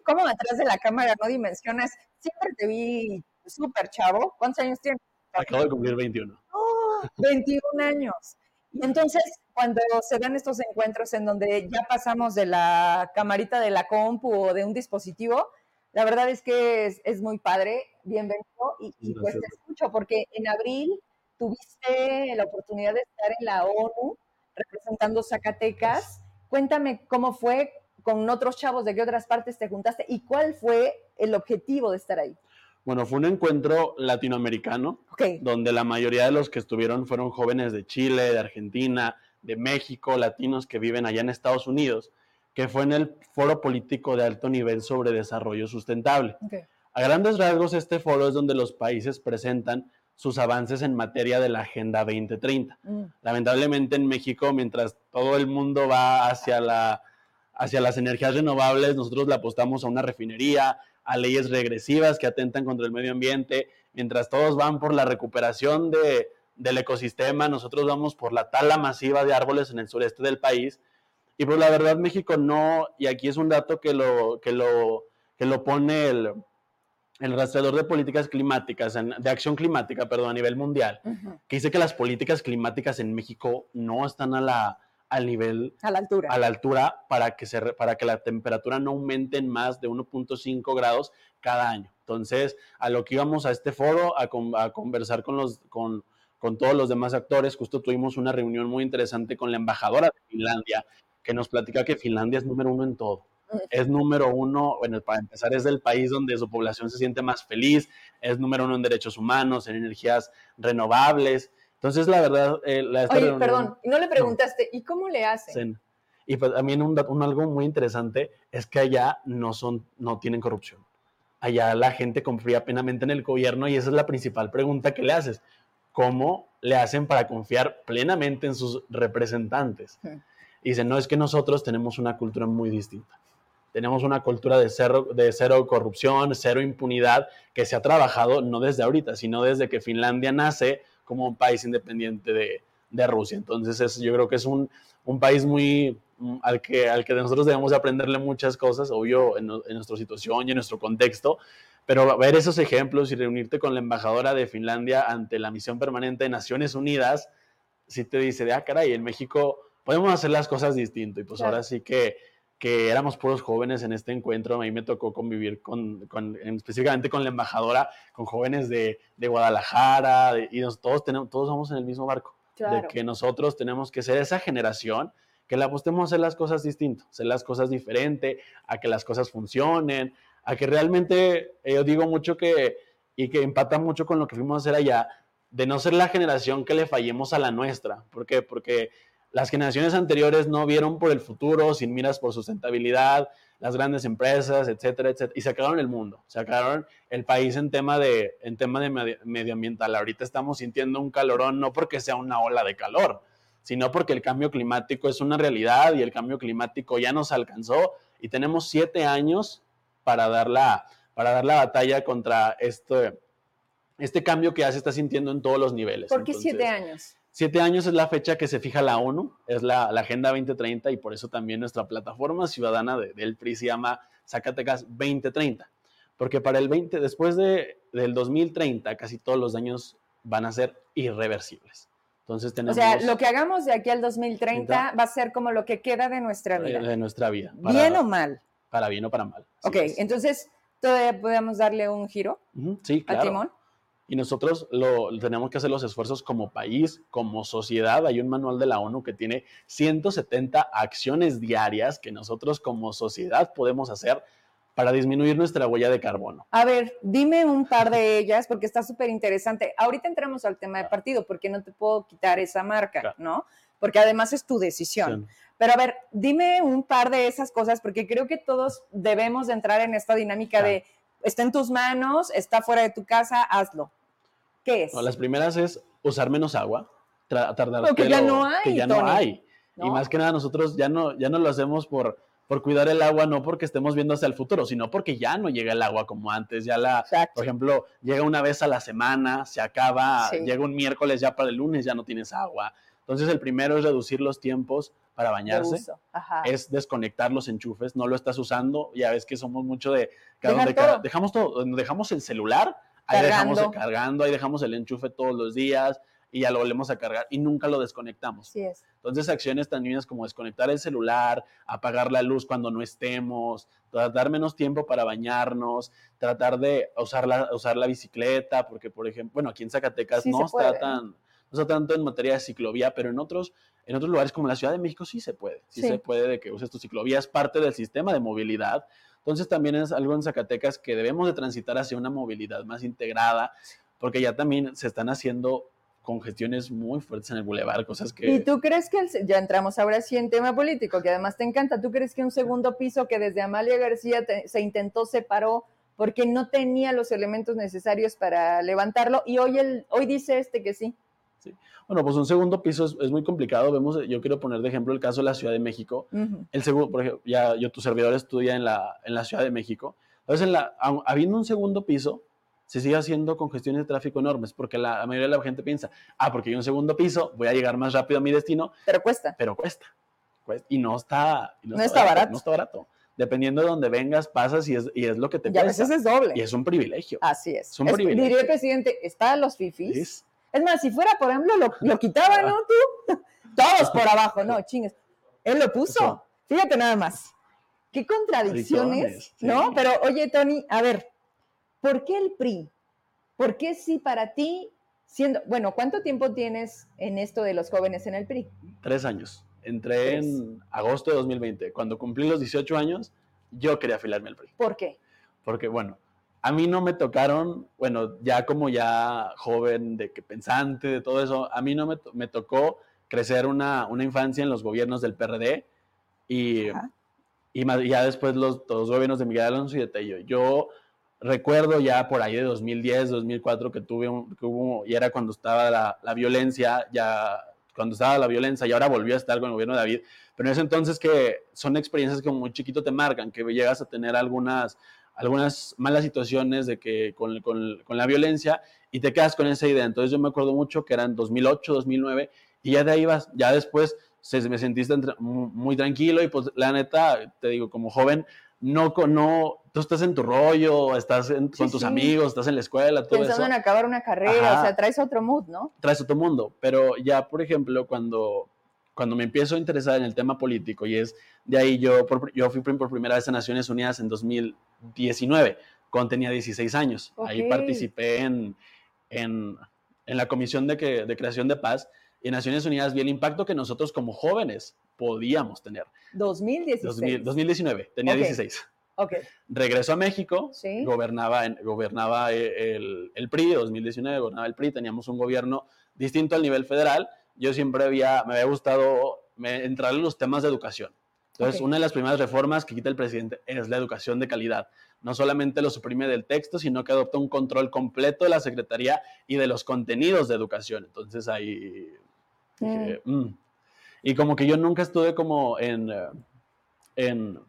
¿Cómo, atrás de la cámara no dimensionas? Siempre te vi súper chavo. ¿Cuántos años tienes? Acabo de cumplir 21. ¡Oh! 21 años. Y entonces, cuando se dan estos encuentros en donde ya pasamos de la camarita de la compu o de un dispositivo, la verdad es que es, muy padre. Bienvenido. Y, y pues te escucho, porque en abril tuviste la oportunidad de estar en la ONU representando Zacatecas Cuéntame cómo fue con otros chavos, de qué otras partes te juntaste y cuál fue el objetivo de estar ahí. Bueno, fue un encuentro latinoamericano, donde la mayoría de los que estuvieron fueron jóvenes de Chile, de Argentina, de México, latinos que viven allá en Estados Unidos, que fue en el Foro Político de Alto Nivel sobre Desarrollo Sustentable. A grandes rasgos, este foro es donde los países presentan sus avances en materia de la Agenda 2030. Mm. Lamentablemente en México, mientras todo el mundo va hacia, la, hacia las energías renovables, nosotros le apostamos a una refinería, a leyes regresivas que atentan contra el medio ambiente, mientras todos van por la recuperación de, del ecosistema, nosotros vamos por la tala masiva de árboles en el sureste del país. Y pues la verdad México no, y aquí es un dato que lo, que lo, que lo pone el, el rastreador de políticas climáticas, de acción climática, perdón, a nivel mundial, que dice que las políticas climáticas en México no están a la, al nivel, a la altura, a la altura para, que se, para que la temperatura no aumente en más de 1.5 grados cada año. Entonces, a lo que íbamos a este foro, a, conversar con, los, con, con todos los demás actores, justo tuvimos una reunión muy interesante con la embajadora de Finlandia, que nos platica que Finlandia es número uno en todo es número uno, bueno, para empezar, es del país donde su población se siente más feliz, es número uno en derechos humanos, en energías renovables. Entonces, la verdad... Eh, Oye, perdón, y no le preguntaste, ¿y cómo le hacen? Y pues también un, un, algo muy interesante es que allá no, son, no tienen corrupción. Allá la gente confía plenamente en el gobierno y esa es la principal pregunta que le haces. ¿Cómo le hacen para confiar plenamente en sus representantes? Y dicen, no, es que nosotros tenemos una cultura muy distinta tenemos una cultura de cero, de cero corrupción, cero impunidad, que se ha trabajado no desde ahorita, sino desde que Finlandia nace como un país independiente de, de Rusia. Entonces es, yo creo que es un, un, país muy mm, al que, al que nosotros debemos aprenderle muchas cosas, obvio, en, en nuestra situación y en nuestro contexto, pero ver esos ejemplos y reunirte con la embajadora de Finlandia ante la misión permanente de Naciones Unidas, sí te dice, de, ah, caray, en México podemos hacer las cosas distinto. Y pues ahora sí que que éramos puros jóvenes en este encuentro. A mí me tocó convivir con, específicamente con la embajadora, con jóvenes de, Guadalajara, y todos, tenemos, todos somos en el mismo barco. De que nosotros tenemos que ser esa generación que le apostemos a hacer las cosas distintas, hacer las cosas diferente, a que las cosas funcionen, a que realmente, eh, yo digo mucho que, y que empata mucho con lo que fuimos a hacer allá, de no ser la generación que le fallemos a la nuestra. ¿Por qué? Porque las generaciones anteriores no vieron por el futuro, sin miras por sustentabilidad, las grandes empresas, etcétera, etcétera, y sacaron el mundo, sacaron el país en tema de, en tema de medioambiental. Ahorita estamos sintiendo un calorón no porque sea una ola de calor, sino porque el cambio climático es una realidad y el cambio climático ya nos alcanzó y tenemos siete años para dar la, para dar la batalla contra este, este cambio que ya se está sintiendo en todos los niveles. ¿Por qué siete años? Siete años es la fecha que se fija la ONU, es la, Agenda 2030 y por eso también nuestra plataforma ciudadana del PRI se llama Zacatecas 2030. Porque para el 20, después de, del 2030, casi todos los daños van a ser irreversibles. Entonces tenemos... O sea, lo que hagamos de aquí al 2030 va a ser como lo que queda de nuestra vida. De nuestra vida. ¿Bien o mal? Para bien o para mal. Ok, entonces, ¿todavía podemos darle un giro? sí, claro. timón? Y nosotros lo, tenemos que hacer los esfuerzos como país, como sociedad. Hay un manual de la ONU que tiene 170 acciones diarias que nosotros como sociedad podemos hacer para disminuir nuestra huella de carbono. A ver, dime un par de *laughs* ellas porque está súper interesante. Ahorita entramos al tema de partido porque no te puedo quitar esa marca, ¿no? Porque además es tu decisión. Pero a ver, dime un par de esas cosas porque creo que todos debemos de entrar en esta dinámica de está en tus manos, está fuera de tu casa, hazlo. ¿Qué es? las primeras es usar menos agua, tardar que, ya no hay, que ya no hay. Y más que nada nosotros ya no, ya no lo hacemos por, por cuidar el agua, no porque estemos viendo hacia el futuro, sino porque ya no llega el agua como antes. Ya la, por ejemplo, llega una vez a la semana, se acaba, llega un miércoles, ya para el lunes ya no tienes agua. Entonces el primero es reducir los tiempos para bañarse, es desconectar los enchufes, no lo estás usando, ya ves que somos mucho de, dejamos todo, dejamos el celular, ahí cargando. dejamos cargando, ahí dejamos el enchufe todos los días y ya lo volvemos a cargar y nunca lo desconectamos. Es. Entonces acciones tan niñas como desconectar el celular, apagar la luz cuando no estemos, dar menos tiempo para bañarnos, tratar de usar la, usar la bicicleta, porque por ejemplo, bueno, aquí en Zacatecas no está tan no está tanto en materia de ciclovía, pero en otros en otros lugares como la Ciudad de México sí se puede, sí, se puede de que uses tu ciclovía, es parte del sistema de movilidad. Entonces también es algo en Zacatecas que debemos de transitar hacia una movilidad más integrada, porque ya también se están haciendo congestiones muy fuertes en el bulevar, cosas que... ¿Y tú crees que, ya entramos ahora sí en tema político, que además te encanta, ¿tú crees que un segundo piso que desde Amalia García se intentó, separó porque no tenía los elementos necesarios para levantarlo y hoy, el, hoy dice este que sí? Bueno, pues un segundo piso es, muy complicado. Vemos, yo quiero poner de ejemplo el caso de la Ciudad de México. El segundo, por ejemplo, ya yo, tu servidor estudia en la, en la Ciudad de México. Entonces, en la, habiendo un segundo piso, se sigue haciendo congestiones de tráfico enormes, porque la, mayoría de la gente piensa, ah, porque hay un segundo piso, voy a llegar más rápido a mi destino. Pero cuesta. Pero cuesta. y no está, no, está, barato, No está barato. Dependiendo de donde vengas, pasas y es, y es lo que te y a veces es doble. Y es un privilegio. Así es. Es un privilegio. Diría el presidente, está los fifis. Es más, si fuera, por ejemplo, lo, lo quitaba, ¿no? Tú, todos por abajo, no, chingues. Él lo puso. Fíjate nada más. Qué contradicciones, ¿no? Pero oye, Tony, a ver, ¿por qué el PRI? ¿Por qué sí para ti, siendo, bueno, ¿cuánto tiempo tienes en esto de los jóvenes en el PRI? Tres años. Entré en agosto de 2020. Cuando cumplí los 18 años, yo quería afiliarme al PRI. ¿Por qué? Porque, bueno, a mí no me tocaron, bueno, ya como ya joven, de que pensante, de todo eso, a mí no me, me tocó crecer una, una, infancia en los gobiernos del PRD y, y ya después los, los gobiernos de Miguel Alonso y de Tello. Yo recuerdo ya por ahí de 2010, 2004 que tuve un, que hubo, y era cuando estaba la, la, violencia, ya cuando estaba la violencia y ahora volvió a estar con el gobierno de David, pero en ese entonces que son experiencias que muy chiquito te marcan, que llegas a tener algunas algunas malas situaciones de que con, con, con, la violencia y te quedas con esa idea. Entonces yo me acuerdo mucho que eran 2008, 2009 y ya de ahí vas, ya después se, me sentiste muy tranquilo y pues la neta, te digo, como joven, no, no, tú estás en tu rollo, estás con tus amigos, estás en la escuela, todo Pensando en acabar una carrera, o sea, traes otro mood, ¿no? Traes otro mundo, pero ya, por ejemplo, cuando, cuando me empiezo a interesar en el tema político y es de ahí yo, yo fui por primera vez a Naciones Unidas en 2019, cuando tenía 16 años. Ahí participé en, en, en la Comisión de, que, de, Creación de Paz y Naciones Unidas vi el impacto que nosotros como jóvenes podíamos tener. 2016. 2019, tenía 16. Okay. Regresó a México, gobernaba, en, gobernaba eh, el, el, PRI, 2019 gobernaba el PRI, teníamos un gobierno distinto al nivel federal. Yo siempre había, me había gustado entrar en los temas de educación. Entonces, una de las primeras reformas que quita el presidente es la educación de calidad. No solamente lo suprime del texto, sino que adopta un control completo de la Secretaría y de los contenidos de educación. Entonces, ahí... Mm. Mm". Y como que yo nunca estuve como en, eh, en,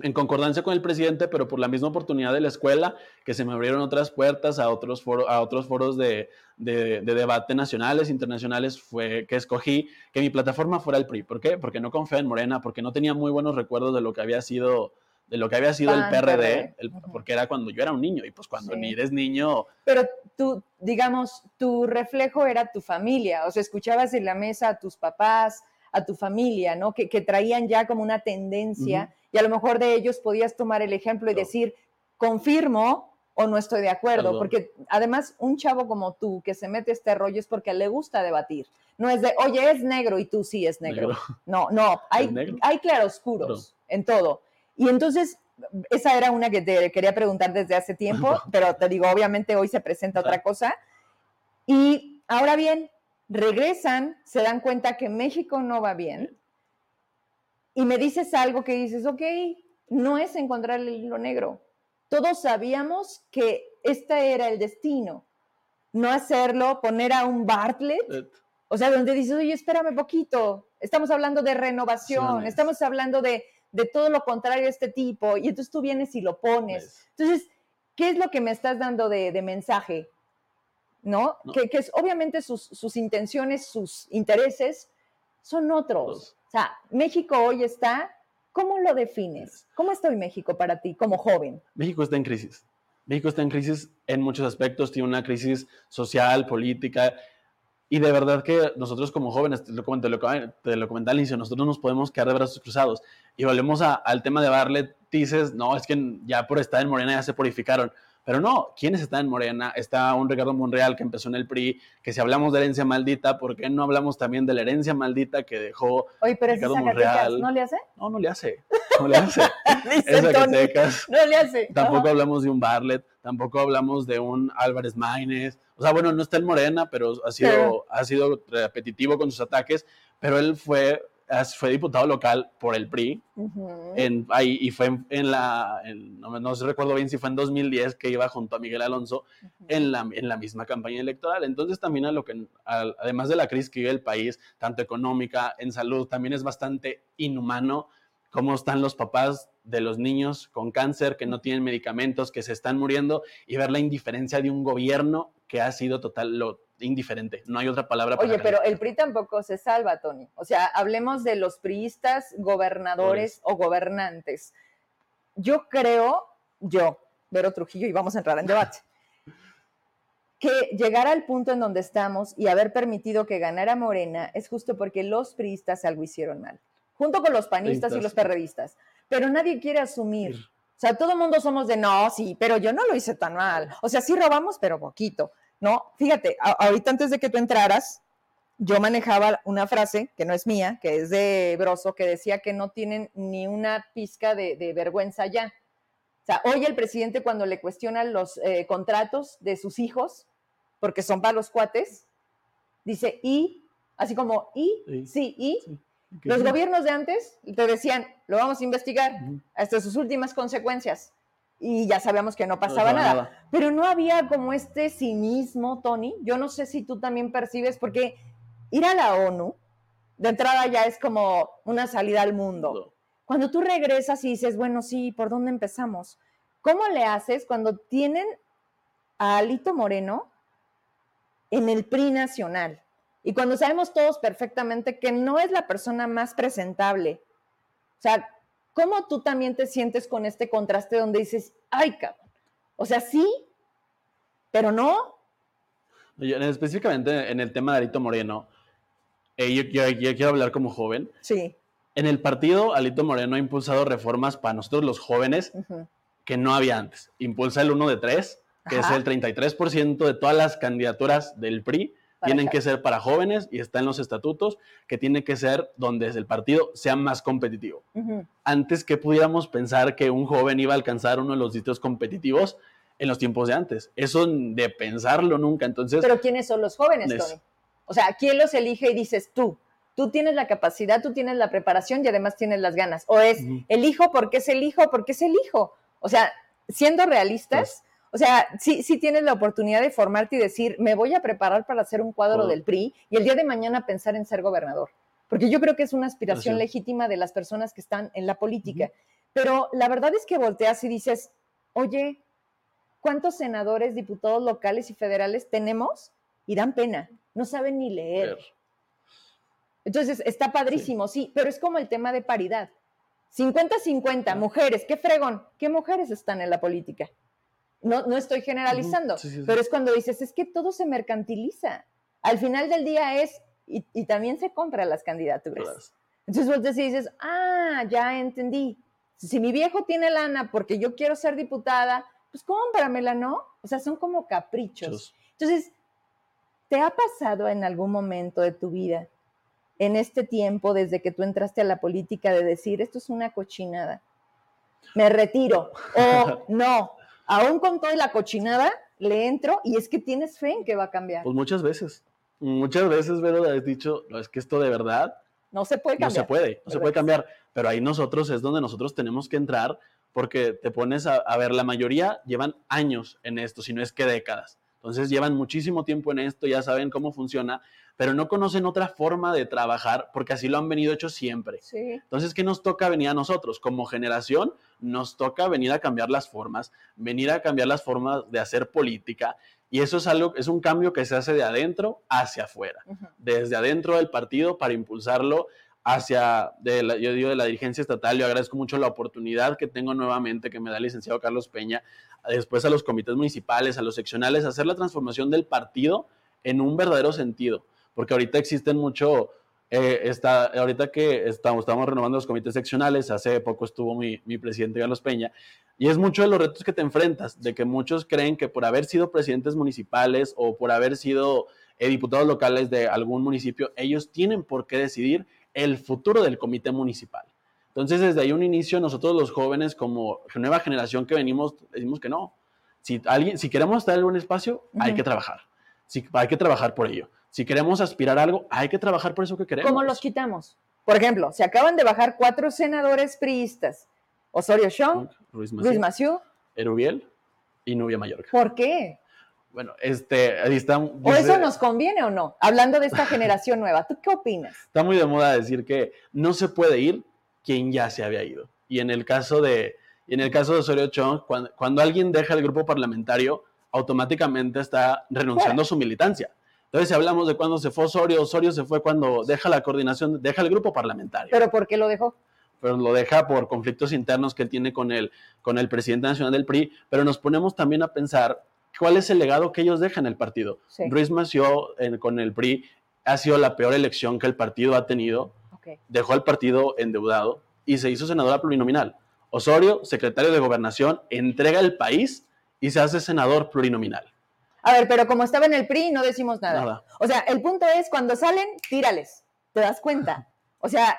en concordancia con el presidente, pero por la misma oportunidad de la escuela, que se me abrieron otras puertas a otros, foros, a otros foros de, de, debate nacionales, internacionales, fue que escogí que mi plataforma fuera el PRI. ¿Por qué? Porque no confía en Morena, porque no tenía muy buenos recuerdos de lo que había sido de lo que había sido el PRD, porque era cuando yo era un niño y pues cuando ni eres niño. Pero tú, digamos, tu reflejo era tu familia, o sea, escuchabas en la mesa a tus papás, a tu familia, ¿no? Que, que traían ya como una tendencia y a lo mejor de ellos podías tomar el ejemplo y decir, confirmo o no estoy de acuerdo, porque además un chavo como tú que se mete este rollo es porque le gusta debatir. No es de, oye, es negro y tú sí es negro. No, no, hay, hay claroscuros en todo. Y entonces, esa era una que te quería preguntar desde hace tiempo, *laughs* pero te digo, obviamente hoy se presenta otra cosa. Y ahora bien, regresan, se dan cuenta que México no va bien y me dices algo que dices, ok, no es encontrar el hilo negro. Todos sabíamos que este era el destino. No hacerlo, poner a un Bartlett, o sea, donde dices, oye, espérame poquito, estamos hablando de renovación, estamos hablando de, de todo lo contrario a este tipo, y entonces tú vienes y lo pones. Entonces, ¿qué es lo que me estás dando de, de mensaje? ¿No? Que, que, es obviamente sus, sus intenciones, sus intereses son otros. O sea, México hoy está, ¿cómo lo defines? ¿Cómo está hoy México para ti como joven? México está en crisis. México está en crisis en muchos aspectos, tiene una crisis social, política, y de verdad que nosotros como jóvenes, te lo, comenté, te lo comenté al inicio, nosotros nos podemos quedar de brazos cruzados. Y volvemos al tema de Barlet, dices, no, es que ya por estar en Morena ya se purificaron. Pero no, ¿quiénes están en Morena? Está un Ricardo Monreal que empezó en el PRI, que si hablamos de herencia maldita, ¿por qué no hablamos también de la herencia maldita que dejó Oye, pero Ricardo Monreal? ¿No le hace? No, no le hace. No le hace. *laughs* es Zacatecas. No le hace. Tampoco hablamos de un Barlet, tampoco hablamos de un Álvarez Maínez. O sea, bueno, no está en Morena, pero ha sido, ha sido repetitivo con sus ataques, pero él fue fue diputado local por el PRI, en, ahí, y fue en, la, no, no, recuerdo bien si fue en 2010 que iba junto a Miguel Alonso en, la, en la misma campaña electoral. Entonces también a lo que, además de la crisis que vive el país, tanto económica, en salud, también es bastante inhumano cómo están los papás de los niños con cáncer que no tienen medicamentos, que se están muriendo y ver la indiferencia de un gobierno que ha sido total, lo, indiferente. No hay otra palabra para Oye, pero el PRI tampoco se salva, Tony. O sea, hablemos de los priistas gobernadores o gobernantes. Yo creo, yo, Vero Trujillo, y vamos a entrar en debate, *laughs* que llegar al punto en donde estamos y haber permitido que ganara Morena es justo porque los priistas algo hicieron mal, junto con los panistas y los perredistas. Pero nadie quiere asumir. O sea, todo el mundo somos de no, sí, pero yo no lo hice tan mal. O sea, sí robamos, pero poquito. No, fíjate, ahorita antes de que tú entraras, yo manejaba una frase que no es mía, que es de Broso, que decía que no tienen ni una pizca de, vergüenza ya. O sea, hoy el presidente cuando le cuestionan los eh, contratos de sus hijos, porque son para los cuates, dice, y, así como, y, sí, y. Los gobiernos de antes te decían, lo vamos a investigar hasta sus últimas consecuencias y ya sabíamos que no pasaba nada. Pero no había como este cinismo, Tony. Yo no sé si tú también percibes, porque ir a la ONU, de entrada ya es como una salida al mundo. Cuando tú regresas y dices, bueno, sí, ¿por dónde empezamos? ¿Cómo le haces cuando tienen a Alito Moreno en el PRI nacional? Y cuando sabemos todos perfectamente que no es la persona más presentable. O sea, ¿Cómo tú también te sientes con este contraste donde dices, ay, cabrón? O sea, sí, pero no. específicamente en el tema de Alito Moreno, eh, yo, quiero hablar como joven. Sí. En el partido, Alito Moreno ha impulsado reformas para nosotros los jóvenes que no había antes. Impulsa el 1 de 3, que es el 33% de todas las candidaturas del PRI tienen que ser para jóvenes y está en los estatutos que tiene que ser donde el partido sea más competitivo. Antes que pudiéramos pensar que un joven iba a alcanzar uno de los distritos competitivos en los tiempos de antes. Eso de pensarlo nunca. Entonces, Pero ¿quiénes son los jóvenes, Tony? O sea, ¿quién los elige y dices tú? Tú tienes la capacidad, tú tienes la preparación y además tienes las ganas. O es el hijo porque es el hijo, porque es el hijo. O sea, siendo realistas, o sea, sí, sí tienes la oportunidad de formarte y decir, me voy a preparar para hacer un cuadro del PRI y el día de mañana pensar en ser gobernador. Porque yo creo que es una aspiración legítima de las personas que están en la política. pero la verdad es que volteas y dices, oye, ¿cuántos senadores, diputados locales y federales tenemos? Y dan pena, no saben ni leer. Entonces, está padrísimo, sí. pero es como el tema de paridad. 50-50, mujeres, qué fregón, ¿qué mujeres están en la política? No, no estoy generalizando, pero es cuando dices, es que todo se mercantiliza. Al final del día es, y, también se compra las candidaturas. Entonces vos dices, ah, ya entendí. Si mi viejo tiene lana porque yo quiero ser diputada, pues cómpramela, ¿no? O sea, son como caprichos. Entonces, ¿te ha pasado en algún momento de tu vida, en este tiempo, desde que tú entraste a la política, de decir, esto es una cochinada? Me retiro. O *laughs* no, aún con toda la cochinada, le entro y es que tienes fe en que va a cambiar. Pues muchas veces. Muchas veces, Vero, has dicho, no, es que esto de verdad no se puede cambiar. No se puede, no se puede cambiar. Pero ahí nosotros es donde nosotros tenemos que entrar porque te pones a, ver, la mayoría llevan años en esto, si no es que décadas. Entonces llevan muchísimo tiempo en esto, ya saben cómo funciona, pero no conocen otra forma de trabajar porque así lo han venido hecho siempre. Entonces, ¿qué nos toca venir a nosotros? Como generación, nos toca venir a cambiar las formas, venir a cambiar las formas de hacer política. Y eso es algo, es un cambio que se hace de adentro hacia afuera, desde adentro del partido para impulsarlo hacia, de la, yo digo, de la dirigencia estatal, yo agradezco mucho la oportunidad que tengo nuevamente, que me da el licenciado Carlos Peña, después a los comités municipales, a los seccionales, hacer la transformación del partido en un verdadero sentido, porque ahorita existen mucho, eh, está, ahorita que estamos, estamos renovando los comités seccionales, hace poco estuvo mi, mi presidente Carlos Peña, y es mucho de los retos que te enfrentas, de que muchos creen que por haber sido presidentes municipales o por haber sido eh, diputados locales de algún municipio, ellos tienen por qué decidir el futuro del comité municipal. Entonces, desde ahí un inicio, nosotros los jóvenes, como nueva generación que venimos, decimos que no. Si, alguien, si queremos estar en algún espacio, hay que trabajar. Si, hay que trabajar por ello. Si queremos aspirar a algo, hay que trabajar por eso que queremos. ¿Cómo los quitamos? Por ejemplo, se acaban de bajar cuatro senadores priistas. Osorio Chong, Ruiz Maciú, Erubiel y Nubia Mallorca. ¿Por qué? Bueno, este, ahí está. ¿O eso nos conviene o no? Hablando de esta *laughs* generación nueva, ¿tú qué opinas? Está muy de moda decir que no se puede ir quien ya se había ido. Y en el caso de, en el caso de Osorio Chong, cuando, alguien deja el grupo parlamentario, automáticamente está renunciando a su militancia. Entonces, si hablamos de cuando se fue Osorio, Osorio se fue cuando deja la coordinación, deja el grupo parlamentario. ¿Pero por qué lo dejó? Pero lo deja por conflictos internos que tiene con el, con el presidente nacional del PRI, pero nos ponemos también a pensar ¿Cuál es el legado que ellos dejan en el partido? Ruiz Mació con el PRI ha sido la peor elección que el partido ha tenido. Dejó al partido endeudado y se hizo senadora plurinominal. Osorio, secretario de Gobernación, entrega el país y se hace senador plurinominal. A ver, pero como estaba en el PRI, no decimos nada. nada. O sea, el punto es, cuando salen, tírales. ¿Te das cuenta? *laughs* O sea,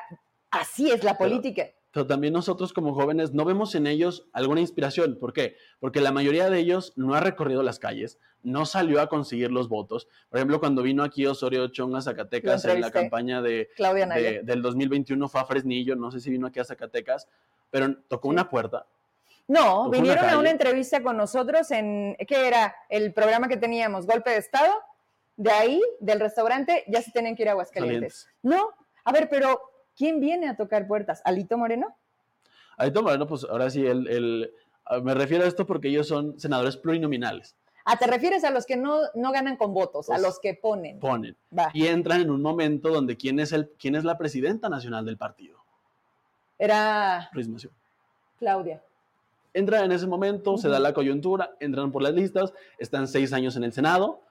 así es la política pero también nosotros como jóvenes no vemos en ellos alguna inspiración. ¿Por qué? Porque la mayoría de ellos no ha recorrido las calles, no salió a conseguir los votos. Por ejemplo, cuando vino aquí Osorio Chong a Zacatecas en la campaña de, del 2021 fue a Fresnillo, no sé si vino aquí a Zacatecas, pero tocó una puerta. No, vinieron a una entrevista con nosotros en, ¿qué era? El programa que teníamos, Golpe de Estado. De ahí, del restaurante, ya se tienen que ir a Aguascalientes. No, a ver, pero ¿Quién viene a tocar puertas? ¿Alito Moreno? Alito Moreno, pues ahora sí, el, me refiero a esto porque ellos son senadores plurinominales. Ah, te refieres a los que no, no ganan con votos, a los que ponen. Ponen. Y entran en un momento donde quién es, el, quién es la presidenta nacional del partido. Era. Prismación. Claudia. Entran en ese momento, se da la coyuntura, entran por las listas, están seis años en el Senado,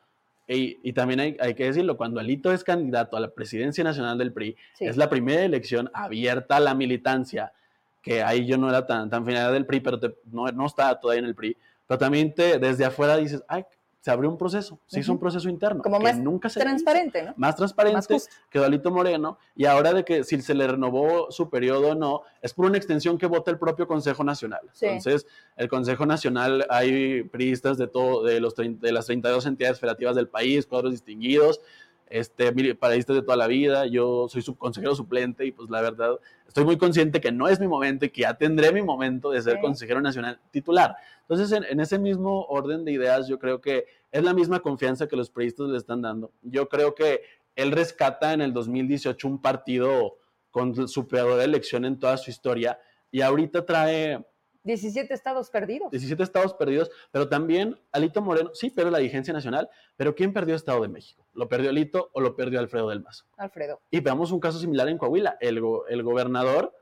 y, también hay, que decirlo, cuando Alito es candidato a la presidencia nacional del PRI, es la primera elección abierta a la militancia, que ahí yo no era tan, tan final del PRI, pero no, no estaba todavía en el PRI, pero también te, desde afuera dices, ay, se abrió un proceso, se hizo un proceso interno. Como más nunca se transparente, ¿no? Más transparente, más quedó Alito Moreno, y ahora de que si se le renovó su periodo o no, es por una extensión que vota el propio Consejo Nacional. Entonces, el Consejo Nacional, hay priistas de, todo, de, los, de las 32 entidades federativas del país, cuadros distinguidos, este, paradistas de toda la vida, yo soy subconsejero suplente y pues la verdad estoy muy consciente que no es mi momento y que ya tendré mi momento de ser consejero nacional titular. Entonces, en, ese mismo orden de ideas, yo creo que es la misma confianza que los periodistas le están dando. Yo creo que él rescata en el 2018 un partido con su peor elección en toda su historia, y ahorita trae 17 estados perdidos. 17 estados perdidos, pero también Alito Moreno, sí, pero la dirigencia nacional, pero ¿quién perdió Estado de México? ¿Lo perdió Alito o lo perdió Alfredo del Mazo? Alfredo. Y veamos un caso similar en Coahuila. El, el gobernador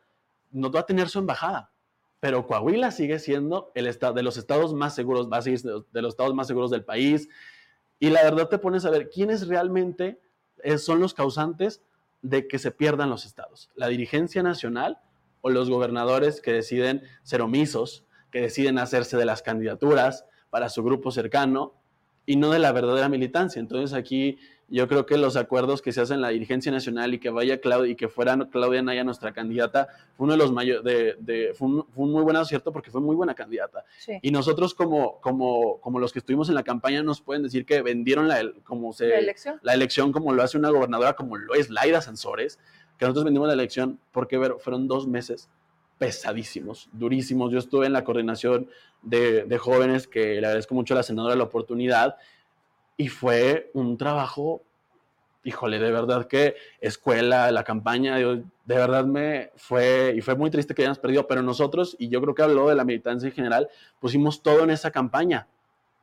no va a tener su embajada, pero Coahuila sigue siendo el estado de los estados más seguros, va a seguir de los estados más seguros del país. Y la verdad te pones a ver quiénes realmente eh, son los causantes de que se pierdan los estados. La dirigencia nacional o los gobernadores que deciden ser omisos, que deciden hacerse de las candidaturas para su grupo cercano y no de la verdadera militancia. Entonces aquí yo creo que los acuerdos que se hacen en la dirigencia nacional y que vaya Claudia y que fuera Claudia Naya nuestra candidata fue uno de los mayores, de, fue, un, muy buen acierto porque fue muy buena candidata. Y nosotros como, como, como los que estuvimos en la campaña nos pueden decir que vendieron la, como se, ¿La, elección? la elección como lo hace una gobernadora como lo es Laida Sansores, que nosotros vendimos la elección porque fueron dos meses pesadísimos, durísimos. Yo estuve en la coordinación de, de, jóvenes, que le agradezco mucho a la senadora la oportunidad, y fue un trabajo, híjole, de verdad que escuela, la campaña, de verdad me fue, y fue muy triste que hayamos perdido, pero nosotros, y yo creo que habló de la militancia en general, pusimos todo en esa campaña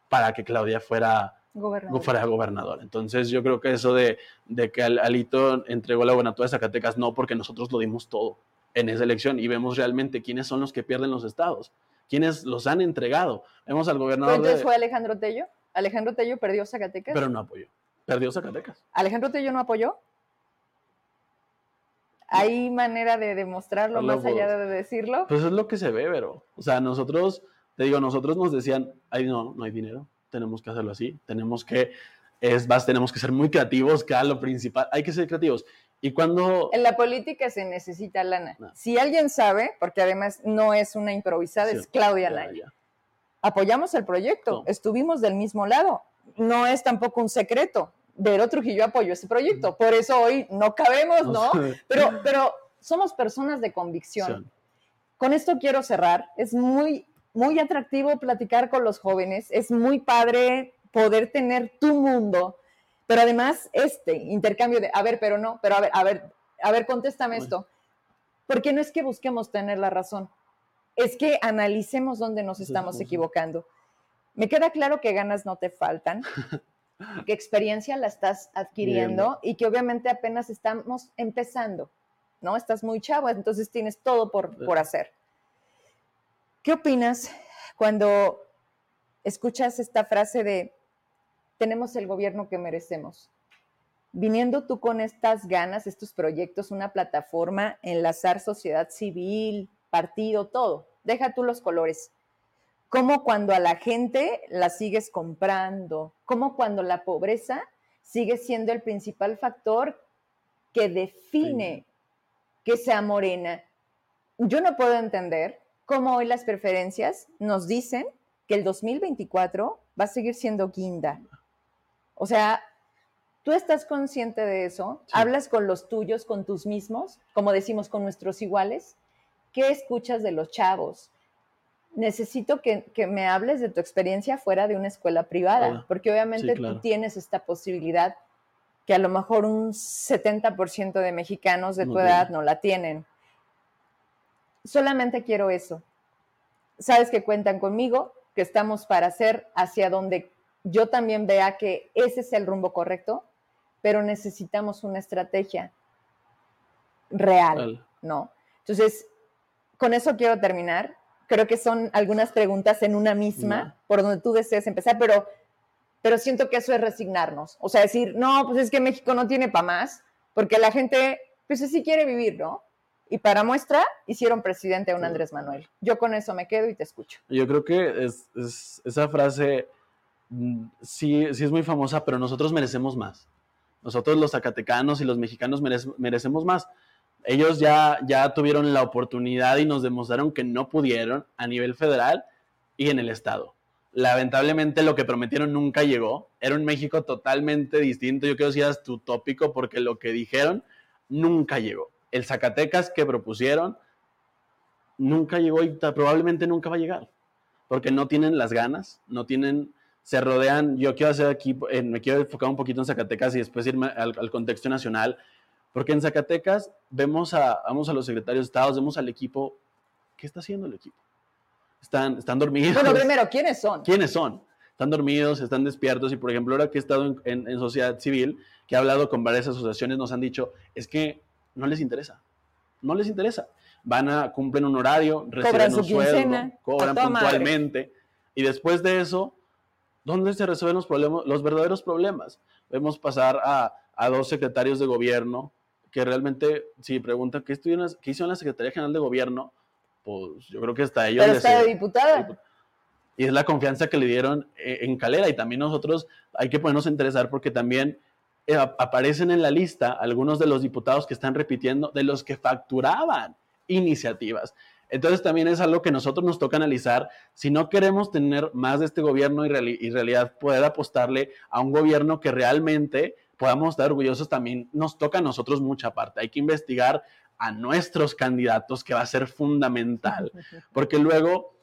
para que Claudia fuera gobernador. fuera gobernador. Entonces yo creo que eso de, de que Alito entregó la gobernatura de Zacatecas, no, porque nosotros lo dimos todo en esa elección y vemos realmente quiénes son los que pierden los estados, quiénes los han entregado. Vemos al gobernador. entonces fue Alejandro Tello? Alejandro Tello perdió Zacatecas. Pero no apoyó. Perdió Zacatecas. ¿Alejandro Tello no apoyó? ¿Hay manera de demostrarlo más allá de decirlo? Pues es lo que se ve, pero, o sea, nosotros, te digo, nosotros nos decían, ay, no, no hay dinero, tenemos que hacerlo así, tenemos que, es más, tenemos que ser muy creativos, que lo principal, hay que ser creativos. Y cuando... En la política se necesita lana. Si alguien sabe, porque además no es una improvisada, es Claudia Laya apoyamos el proyecto, estuvimos del mismo lado. No es tampoco un secreto. Vero Trujillo apoyó ese proyecto, por eso hoy no cabemos, ¿no? Pero, pero somos personas de convicción. Con esto quiero cerrar. Es muy, muy atractivo platicar con los jóvenes, es muy padre poder tener tu mundo, pero además este intercambio de, a ver, pero no, pero a ver, a ver, a ver, contéstame esto. Porque no es que busquemos tener la razón, es que analicemos dónde nos estamos equivocando. Me queda claro que ganas no te faltan, *laughs* que experiencia la estás adquiriendo y que obviamente apenas estamos empezando, ¿no? Estás muy chavo, entonces tienes todo por, por hacer. ¿Qué opinas cuando escuchas esta frase de tenemos el gobierno que merecemos? Viniendo tú con estas ganas, estos proyectos, una plataforma, enlazar sociedad civil, partido, todo. Deja tú los colores. Como cuando a la gente la sigues comprando, como cuando la pobreza sigue siendo el principal factor que define que sea morena. Yo no puedo entender cómo hoy las preferencias nos dicen que el 2024 va a seguir siendo guinda. O sea, tú estás consciente de eso, hablas con los tuyos, con tus mismos, como decimos, con nuestros iguales, ¿Qué escuchas de los chavos? Necesito que, me hables de tu experiencia fuera de una escuela privada, porque obviamente tú tienes esta posibilidad que a lo mejor un 70% de mexicanos de tu edad no la tienen. Solamente quiero eso. Sabes que cuentan conmigo, que estamos para hacer hacia donde yo también vea que ese es el rumbo correcto, pero necesitamos una estrategia real, ¿no? Entonces, con eso quiero terminar. Creo que son algunas preguntas en una misma, por donde tú deseas empezar, pero, pero siento que eso es resignarnos. O sea, decir, no, pues es que México no tiene para más, porque la gente, pues sí quiere vivir, ¿no? Y para muestra, hicieron presidente a un Andrés Manuel. Yo con eso me quedo y te escucho. Yo creo que es, esa frase mm, sí, sí es muy famosa, pero nosotros merecemos más. Nosotros los zacatecanos y los mexicanos merecemos más ellos ya, ya tuvieron la oportunidad y nos demostraron que no pudieron a nivel federal y en el Estado. Lamentablemente lo que prometieron nunca llegó. Era un México totalmente distinto. Yo quiero decir tu tópico porque lo que dijeron nunca llegó. El Zacatecas que propusieron nunca llegó y probablemente nunca va a llegar. Porque no tienen las ganas, no tienen, se rodean. Yo quiero hacer aquí, me quiero enfocar un poquito en Zacatecas y después irme al contexto nacional porque en Zacatecas vemos a, vamos a los secretarios de Estado, vemos al equipo ¿qué está haciendo el equipo? Están, están dormidos. Bueno, *laughs* primero, ¿quiénes son? ¿Quiénes son? Están dormidos, están despiertos y, por ejemplo, ahora que he estado en, en, sociedad civil, que he hablado con varias asociaciones, nos han dicho, es que no les interesa, no les interesa. Van a, cumplen un horario, reciben un sueldo, cobran puntualmente y después de eso, ¿dónde se resuelven los problemas, los verdaderos problemas? Vemos pasar a, a dos secretarios de gobierno que realmente, si preguntan qué, qué hicieron la Secretaría General de Gobierno, pues yo creo que hasta ellos... Pero está de diputada. Y es la confianza que le dieron eh, en Calera. Y también nosotros hay que ponernos a interesar porque también eh, aparecen en la lista algunos de los diputados que están repitiendo de los que facturaban iniciativas. Entonces también es algo que nosotros nos toca analizar. Si no queremos tener más de este gobierno y, y realidad poder apostarle a un gobierno que realmente podamos estar orgullosos, también nos toca a nosotros mucha parte. Hay que investigar a nuestros candidatos, que va a ser fundamental, *laughs* porque luego,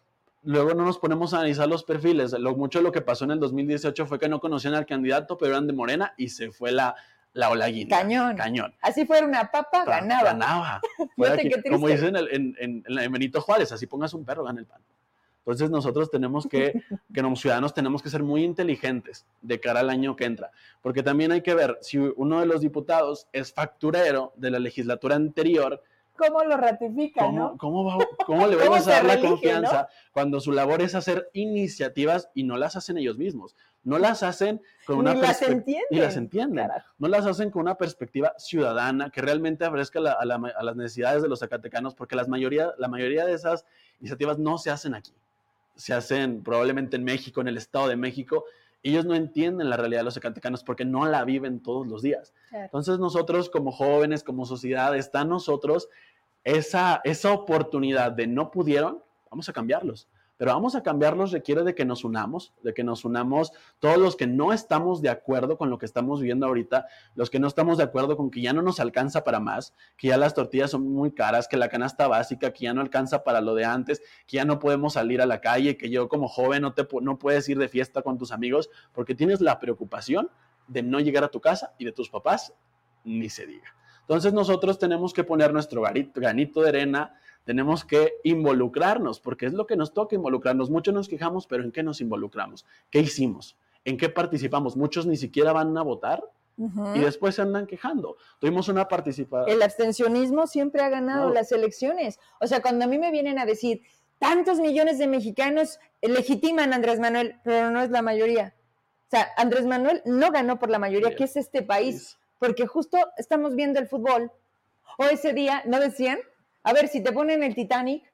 luego no nos ponemos a analizar los perfiles. Lo, mucho de lo que pasó en el 2018 fue que no conocían al candidato, pero eran de Morena y se fue la, la olaguina. Cañón. Cañón. Así fuera una papa, ganaba. Ganaba. *laughs* como dicen en, en, en, Benito Juárez, así pongas un perro, gana el pan. Entonces nosotros tenemos que, *laughs* que como ciudadanos tenemos que ser muy inteligentes de cara al año que entra, porque también hay que ver si uno de los diputados es facturero de la legislatura anterior, ¿Cómo lo ratifica, ¿Cómo, no? ¿cómo, le *laughs* vamos a dar la confianza cuando su labor es hacer iniciativas y no las hacen ellos mismos? No las hacen con una perspectiva. Y las entienden. No las hacen con una perspectiva ciudadana que realmente ofrezca a, a, las necesidades de los zacatecanos, porque las mayoría, la mayoría de esas iniciativas no se hacen aquí se hacen probablemente en México, en el Estado de México, ellos no entienden la realidad de los zacatecanos porque no la viven todos los días. Entonces nosotros como jóvenes, como sociedad, está nosotros esa, esa oportunidad de no pudieron, vamos a cambiarlos pero vamos a cambiarlos requiere de que nos unamos, de que nos unamos todos los que no estamos de acuerdo con lo que estamos viviendo ahorita, los que no estamos de acuerdo con que ya no nos alcanza para más, que ya las tortillas son muy caras, que la canasta básica, que ya no alcanza para lo de antes, que ya no podemos salir a la calle, que yo como joven no, te, no puedes ir de fiesta con tus amigos porque tienes la preocupación de no llegar a tu casa y de tus papás, ni se diga. Entonces nosotros tenemos que poner nuestro granito de arena, tenemos que involucrarnos, porque es lo que nos toca involucrarnos. Muchos nos quejamos, pero ¿en qué nos involucramos? ¿Qué hicimos? ¿En qué participamos? Muchos ni siquiera van a votar y después se andan quejando. Tuvimos una participación. El abstencionismo siempre ha ganado las elecciones. O sea, cuando a mí me vienen a decir, tantos millones de mexicanos legitiman a Andrés Manuel, pero no es la mayoría. O sea, Andrés Manuel no ganó por la mayoría, que es este país, porque justo estamos viendo el fútbol. O ese día, ¿no decían? A ver, si te ponen el Titanic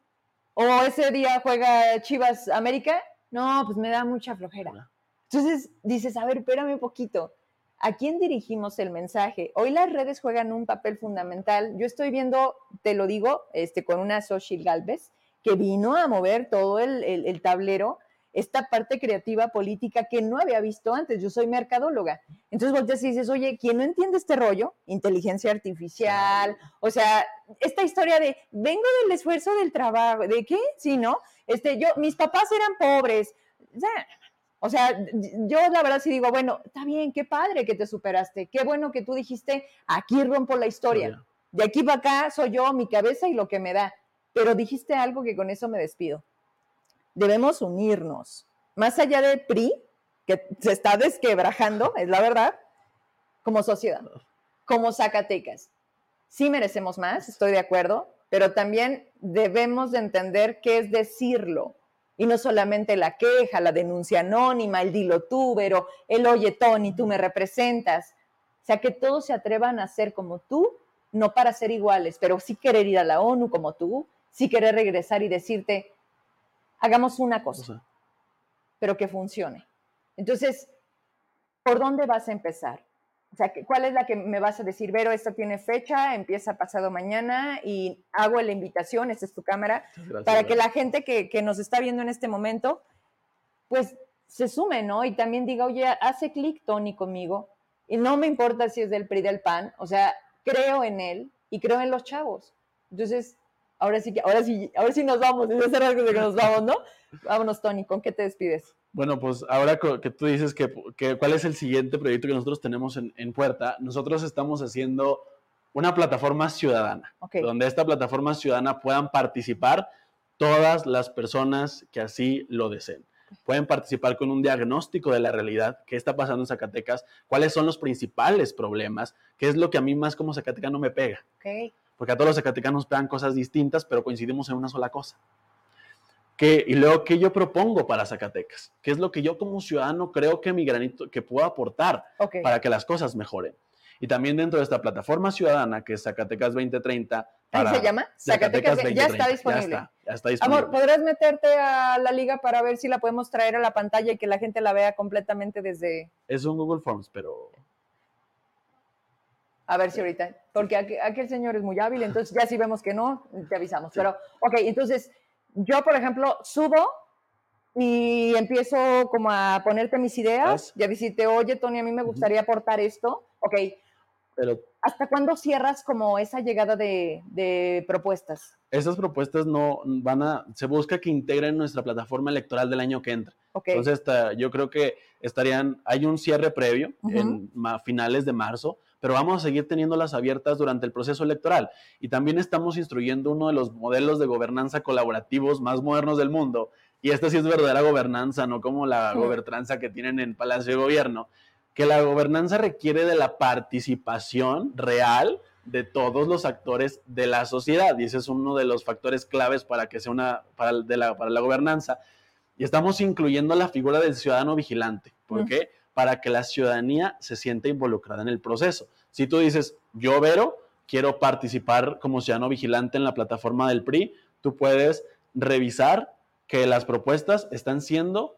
o ese día juega Chivas América, no, pues me da mucha flojera. Entonces dices, a ver, espérame un poquito. ¿A quién dirigimos el mensaje? Hoy las redes juegan un papel fundamental. Yo estoy viendo, te lo digo, este, con una Social Galvez, que vino a mover todo el, el tablero esta parte creativa política que no había visto antes. Yo soy mercadóloga. Entonces volteas y dices, oye, ¿quién no entiende este rollo? Inteligencia artificial, o sea, esta historia de vengo del esfuerzo del trabajo, ¿de qué? Sí, ¿no? Este, yo, mis papás eran pobres. O sea, yo la verdad sí digo, bueno, está bien, qué padre que te superaste, qué bueno que tú dijiste, aquí rompo la historia. De aquí para acá soy yo, mi cabeza y lo que me da. Pero dijiste algo que con eso me despido debemos unirnos. Más allá del PRI, que se está desquebrajando, es la verdad, como sociedad, como Zacatecas. Sí merecemos más, estoy de acuerdo, pero también debemos de entender qué es decirlo. Y no solamente la queja, la denuncia anónima, el dilo tú, pero el oye Tony, tú me representas. O sea, que todos se atrevan a ser como tú, no para ser iguales, pero sí querer ir a la ONU como tú, sí querer regresar y decirte, hagamos una cosa, pero que funcione. Entonces, ¿por dónde vas a empezar? O sea, ¿cuál es la que me vas a decir, Vero, esta tiene fecha, empieza pasado mañana y hago la invitación, esta es tu cámara, para que la gente que, que, nos está viendo en este momento, pues se sume, ¿no? Y también diga, oye, hace clic Tony conmigo y no me importa si es del PRI del PAN, o sea, creo en él y creo en los chavos. Entonces, ahora sí que, ahora sí, ahora sí nos vamos, es hace rato que nos vamos, ¿no? Vámonos, Tony, ¿con qué te despides? Bueno, pues ahora que tú dices que, cuál es el siguiente proyecto que nosotros tenemos en, puerta, nosotros estamos haciendo una plataforma ciudadana, donde esta plataforma ciudadana puedan participar todas las personas que así lo deseen. Pueden participar con un diagnóstico de la realidad, qué está pasando en Zacatecas, cuáles son los principales problemas, qué es lo que a mí más como zacatecano me pega. Porque a todos los zacatecanos pegan cosas distintas, pero coincidimos en una sola cosa. ¿Qué, y luego, ¿qué yo propongo para Zacatecas? ¿Qué es lo que yo como ciudadano creo que mi granito, que puedo aportar para que las cosas mejoren? Y también dentro de esta plataforma ciudadana que es Zacatecas 2030. Para se llama? Zacatecas, 2030. Ya está disponible. Ya está, disponible. Amor, ¿podrás meterte a la liga para ver si la podemos traer a la pantalla y que la gente la vea completamente desde... Es un Google Forms, pero... A ver si ahorita, porque aquel señor es muy hábil, entonces ya si vemos que no, te avisamos. Pero, ok, entonces yo, por ejemplo, subo y empiezo como a ponerte mis ideas y a decirte, oye, Tony, a mí me gustaría aportar esto. Ok. Pero, ¿Hasta cuándo cierras como esa llegada de, propuestas? Esas propuestas no van a, se busca que integren nuestra plataforma electoral del año que entra. Okay. Entonces, yo creo que estarían, hay un cierre previo en finales de marzo, pero vamos a seguir teniéndolas abiertas durante el proceso electoral. Y también estamos instruyendo uno de los modelos de gobernanza colaborativos más modernos del mundo. Y esta sí es verdadera gobernanza, no como la gobernanza que tienen en Palacio de Gobierno, que la gobernanza requiere de la participación real de todos los actores de la sociedad. Y ese es uno de los factores claves para que sea una, para, la, para la gobernanza. Y estamos incluyendo la figura del ciudadano vigilante. ¿Por qué? Para que la ciudadanía se sienta involucrada en el proceso. Si tú dices, yo, Vero, quiero participar como ciudadano vigilante en la plataforma del PRI, tú puedes revisar que las propuestas están siendo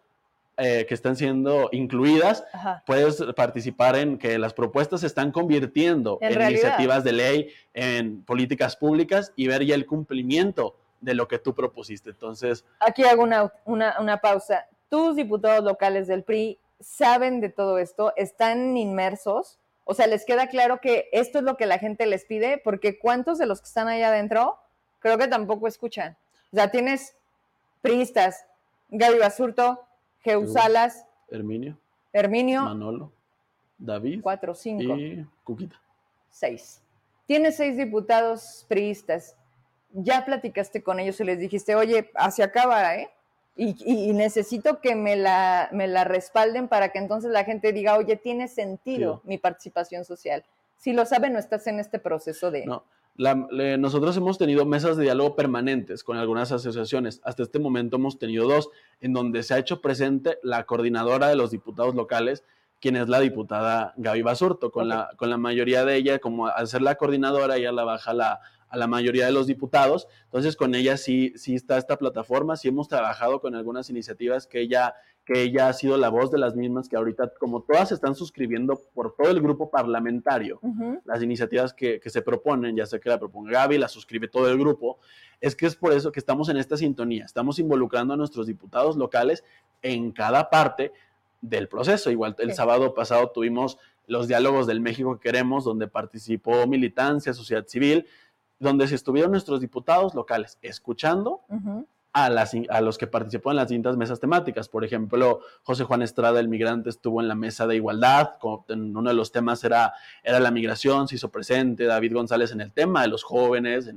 eh, que están siendo incluidas, puedes participar en que las propuestas se están convirtiendo en, iniciativas de ley, en políticas públicas y ver ya el cumplimiento de lo que tú propusiste. Entonces... Aquí hago una, una, una pausa. Tus diputados locales del PRI saben de todo esto, están inmersos, o sea, les queda claro que esto es lo que la gente les pide, porque ¿cuántos de los que están ahí adentro creo que tampoco escuchan? O sea, tienes priistas, Gaby Basurto, Geusalas, Herminio, Herminio, Manolo, David, cuatro, cinco, y Cuquita. Seis. Tienes seis diputados priistas. Ya platicaste con ellos y les dijiste, oye, hacia acá va, ¿eh? Y, necesito que me la, me la respalden para que entonces la gente diga, oye, tiene sentido mi participación social. Si lo saben, no estás en este proceso de... No, nosotros hemos tenido mesas de diálogo permanentes con algunas asociaciones. Hasta este momento hemos tenido dos, en donde se ha hecho presente la coordinadora de los diputados locales, quien es la diputada Gaby Basurto. Con, la, con la mayoría de ella, como al ser la coordinadora, ella la baja la, a la mayoría de los diputados. Entonces, con ella sí, sí está esta plataforma, sí hemos trabajado con algunas iniciativas que ella, que ella ha sido la voz de las mismas, que ahorita, como todas están suscribiendo por todo el grupo parlamentario, las iniciativas que, que, se proponen, ya sé que la proponga Gaby, la suscribe todo el grupo, es que es por eso que estamos en esta sintonía, estamos involucrando a nuestros diputados locales en cada parte del proceso. Igual el sábado pasado tuvimos los diálogos del México que queremos, donde participó militancia, sociedad civil, donde se estuvieron nuestros diputados locales escuchando a, las, a los que participó en las distintas mesas temáticas. Por ejemplo, José Juan Estrada, el migrante, estuvo en la mesa de igualdad, uno de los temas era, era la migración, se hizo presente, David González en el tema de los jóvenes,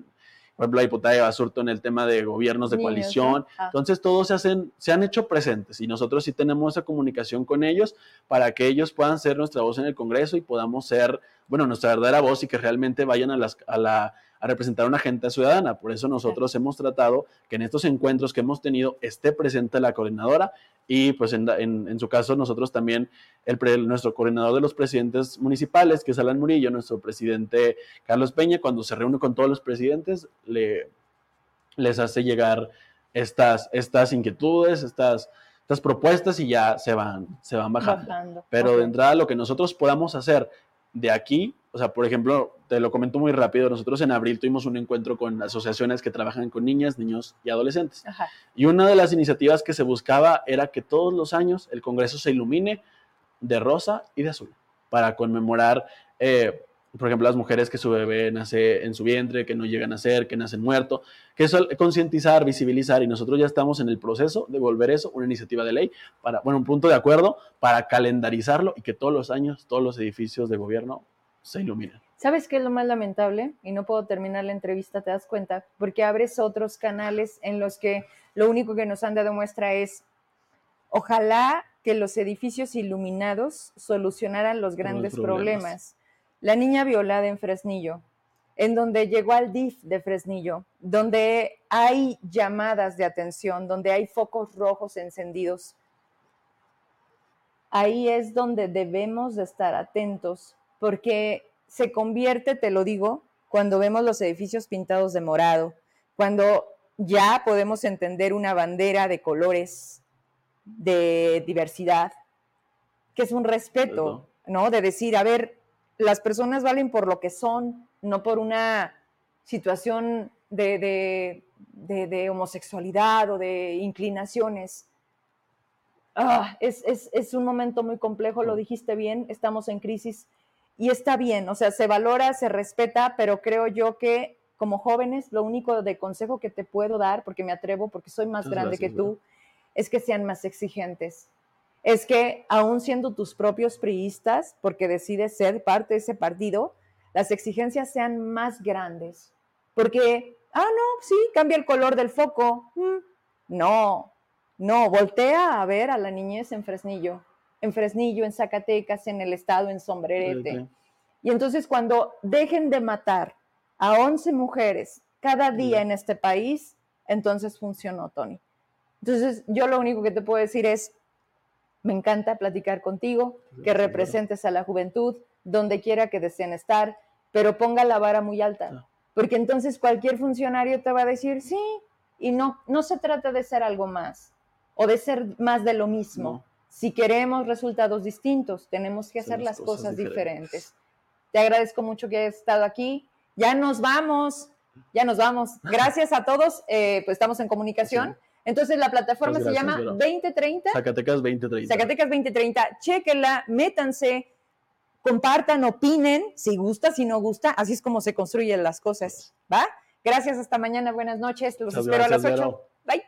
por ejemplo, la diputada Basurto en el tema de gobiernos de coalición. Ah. Entonces, todos se, hacen, se han hecho presentes y nosotros sí tenemos esa comunicación con ellos para que ellos puedan ser nuestra voz en el Congreso y podamos ser, bueno, nuestra verdadera voz y que realmente vayan a, las, a la a representar a una agenda ciudadana. Por eso nosotros hemos tratado que en estos encuentros que hemos tenido esté presente la coordinadora y pues en, su caso nosotros también, el, nuestro coordinador de los presidentes municipales, que es Alan Murillo, nuestro presidente Carlos Peña, cuando se reúne con todos los presidentes, le, les hace llegar estas, estas inquietudes, estas, estas propuestas y ya se van, se van bajando. Pero de entrada lo que nosotros podamos hacer de aquí, o sea, por ejemplo, te lo comento muy rápido, nosotros en abril tuvimos un encuentro con asociaciones que trabajan con niñas, niños y adolescentes. Y una de las iniciativas que se buscaba era que todos los años el Congreso se ilumine de rosa y de azul para conmemorar, eh, por ejemplo, las mujeres que su bebé nace en su vientre, que no llegan a ser, que nacen muertos, que eso concientizar, visibilizar y nosotros ya estamos en el proceso de volver eso una iniciativa de ley para, bueno, un punto de acuerdo para calendarizarlo y que todos los años todos los edificios de gobierno se iluminen. ¿Sabes qué es lo más lamentable? Y no puedo terminar la entrevista, te das cuenta, porque abres otros canales en los que lo único que nos han dado muestra es, ojalá que los edificios iluminados solucionaran los grandes problemas. problemas. La niña violada en Fresnillo, en donde llegó al DIF de Fresnillo, donde hay llamadas de atención, donde hay focos rojos encendidos. Ahí es donde debemos de estar atentos, porque se convierte, te lo digo, cuando vemos los edificios pintados de morado, cuando ya podemos entender una bandera de colores, de diversidad, que es un respeto, ¿no? De decir, a ver, las personas valen por lo que son, no por una situación de, homosexualidad o de inclinaciones. Ah, es, es, un momento muy complejo, lo dijiste bien, estamos en crisis y está bien, o sea, se valora, se respeta, pero creo yo que como jóvenes, lo único de consejo que te puedo dar, porque me atrevo, porque soy más grande que tú, es que sean más exigentes. Es que aún siendo tus propios priistas, porque decides ser parte de ese partido, las exigencias sean más grandes. Porque, ah, no, sí, cambia el color del foco. Mm, no, no, voltea a ver a la niñez en Fresnillo en Fresnillo, en Zacatecas, en el estado, en Sombrerete. Y entonces cuando dejen de matar a 11 mujeres cada día en este país, entonces funcionó, Tony. Entonces yo lo único que te puedo decir es, me encanta platicar contigo, que representes a la juventud, donde quiera que deseen estar, pero ponga la vara muy alta, porque entonces cualquier funcionario te va a decir, sí, y no, no se trata de ser algo más o de ser más de lo mismo. Si queremos resultados distintos, tenemos que hacer las cosas, diferentes. Te agradezco mucho que hayas estado aquí. Ya nos vamos, ya nos vamos. *laughs* Gracias a todos, eh, pues estamos en comunicación. Entonces la plataforma se llama 2030. Zacatecas 2030. Zacatecas 2030. Chequenla, métanse, compartan, opinen, si gusta, si no gusta. Así es como se construyen las cosas, ¿va? Gracias, hasta mañana, buenas noches. Los espero a las 8. Bye.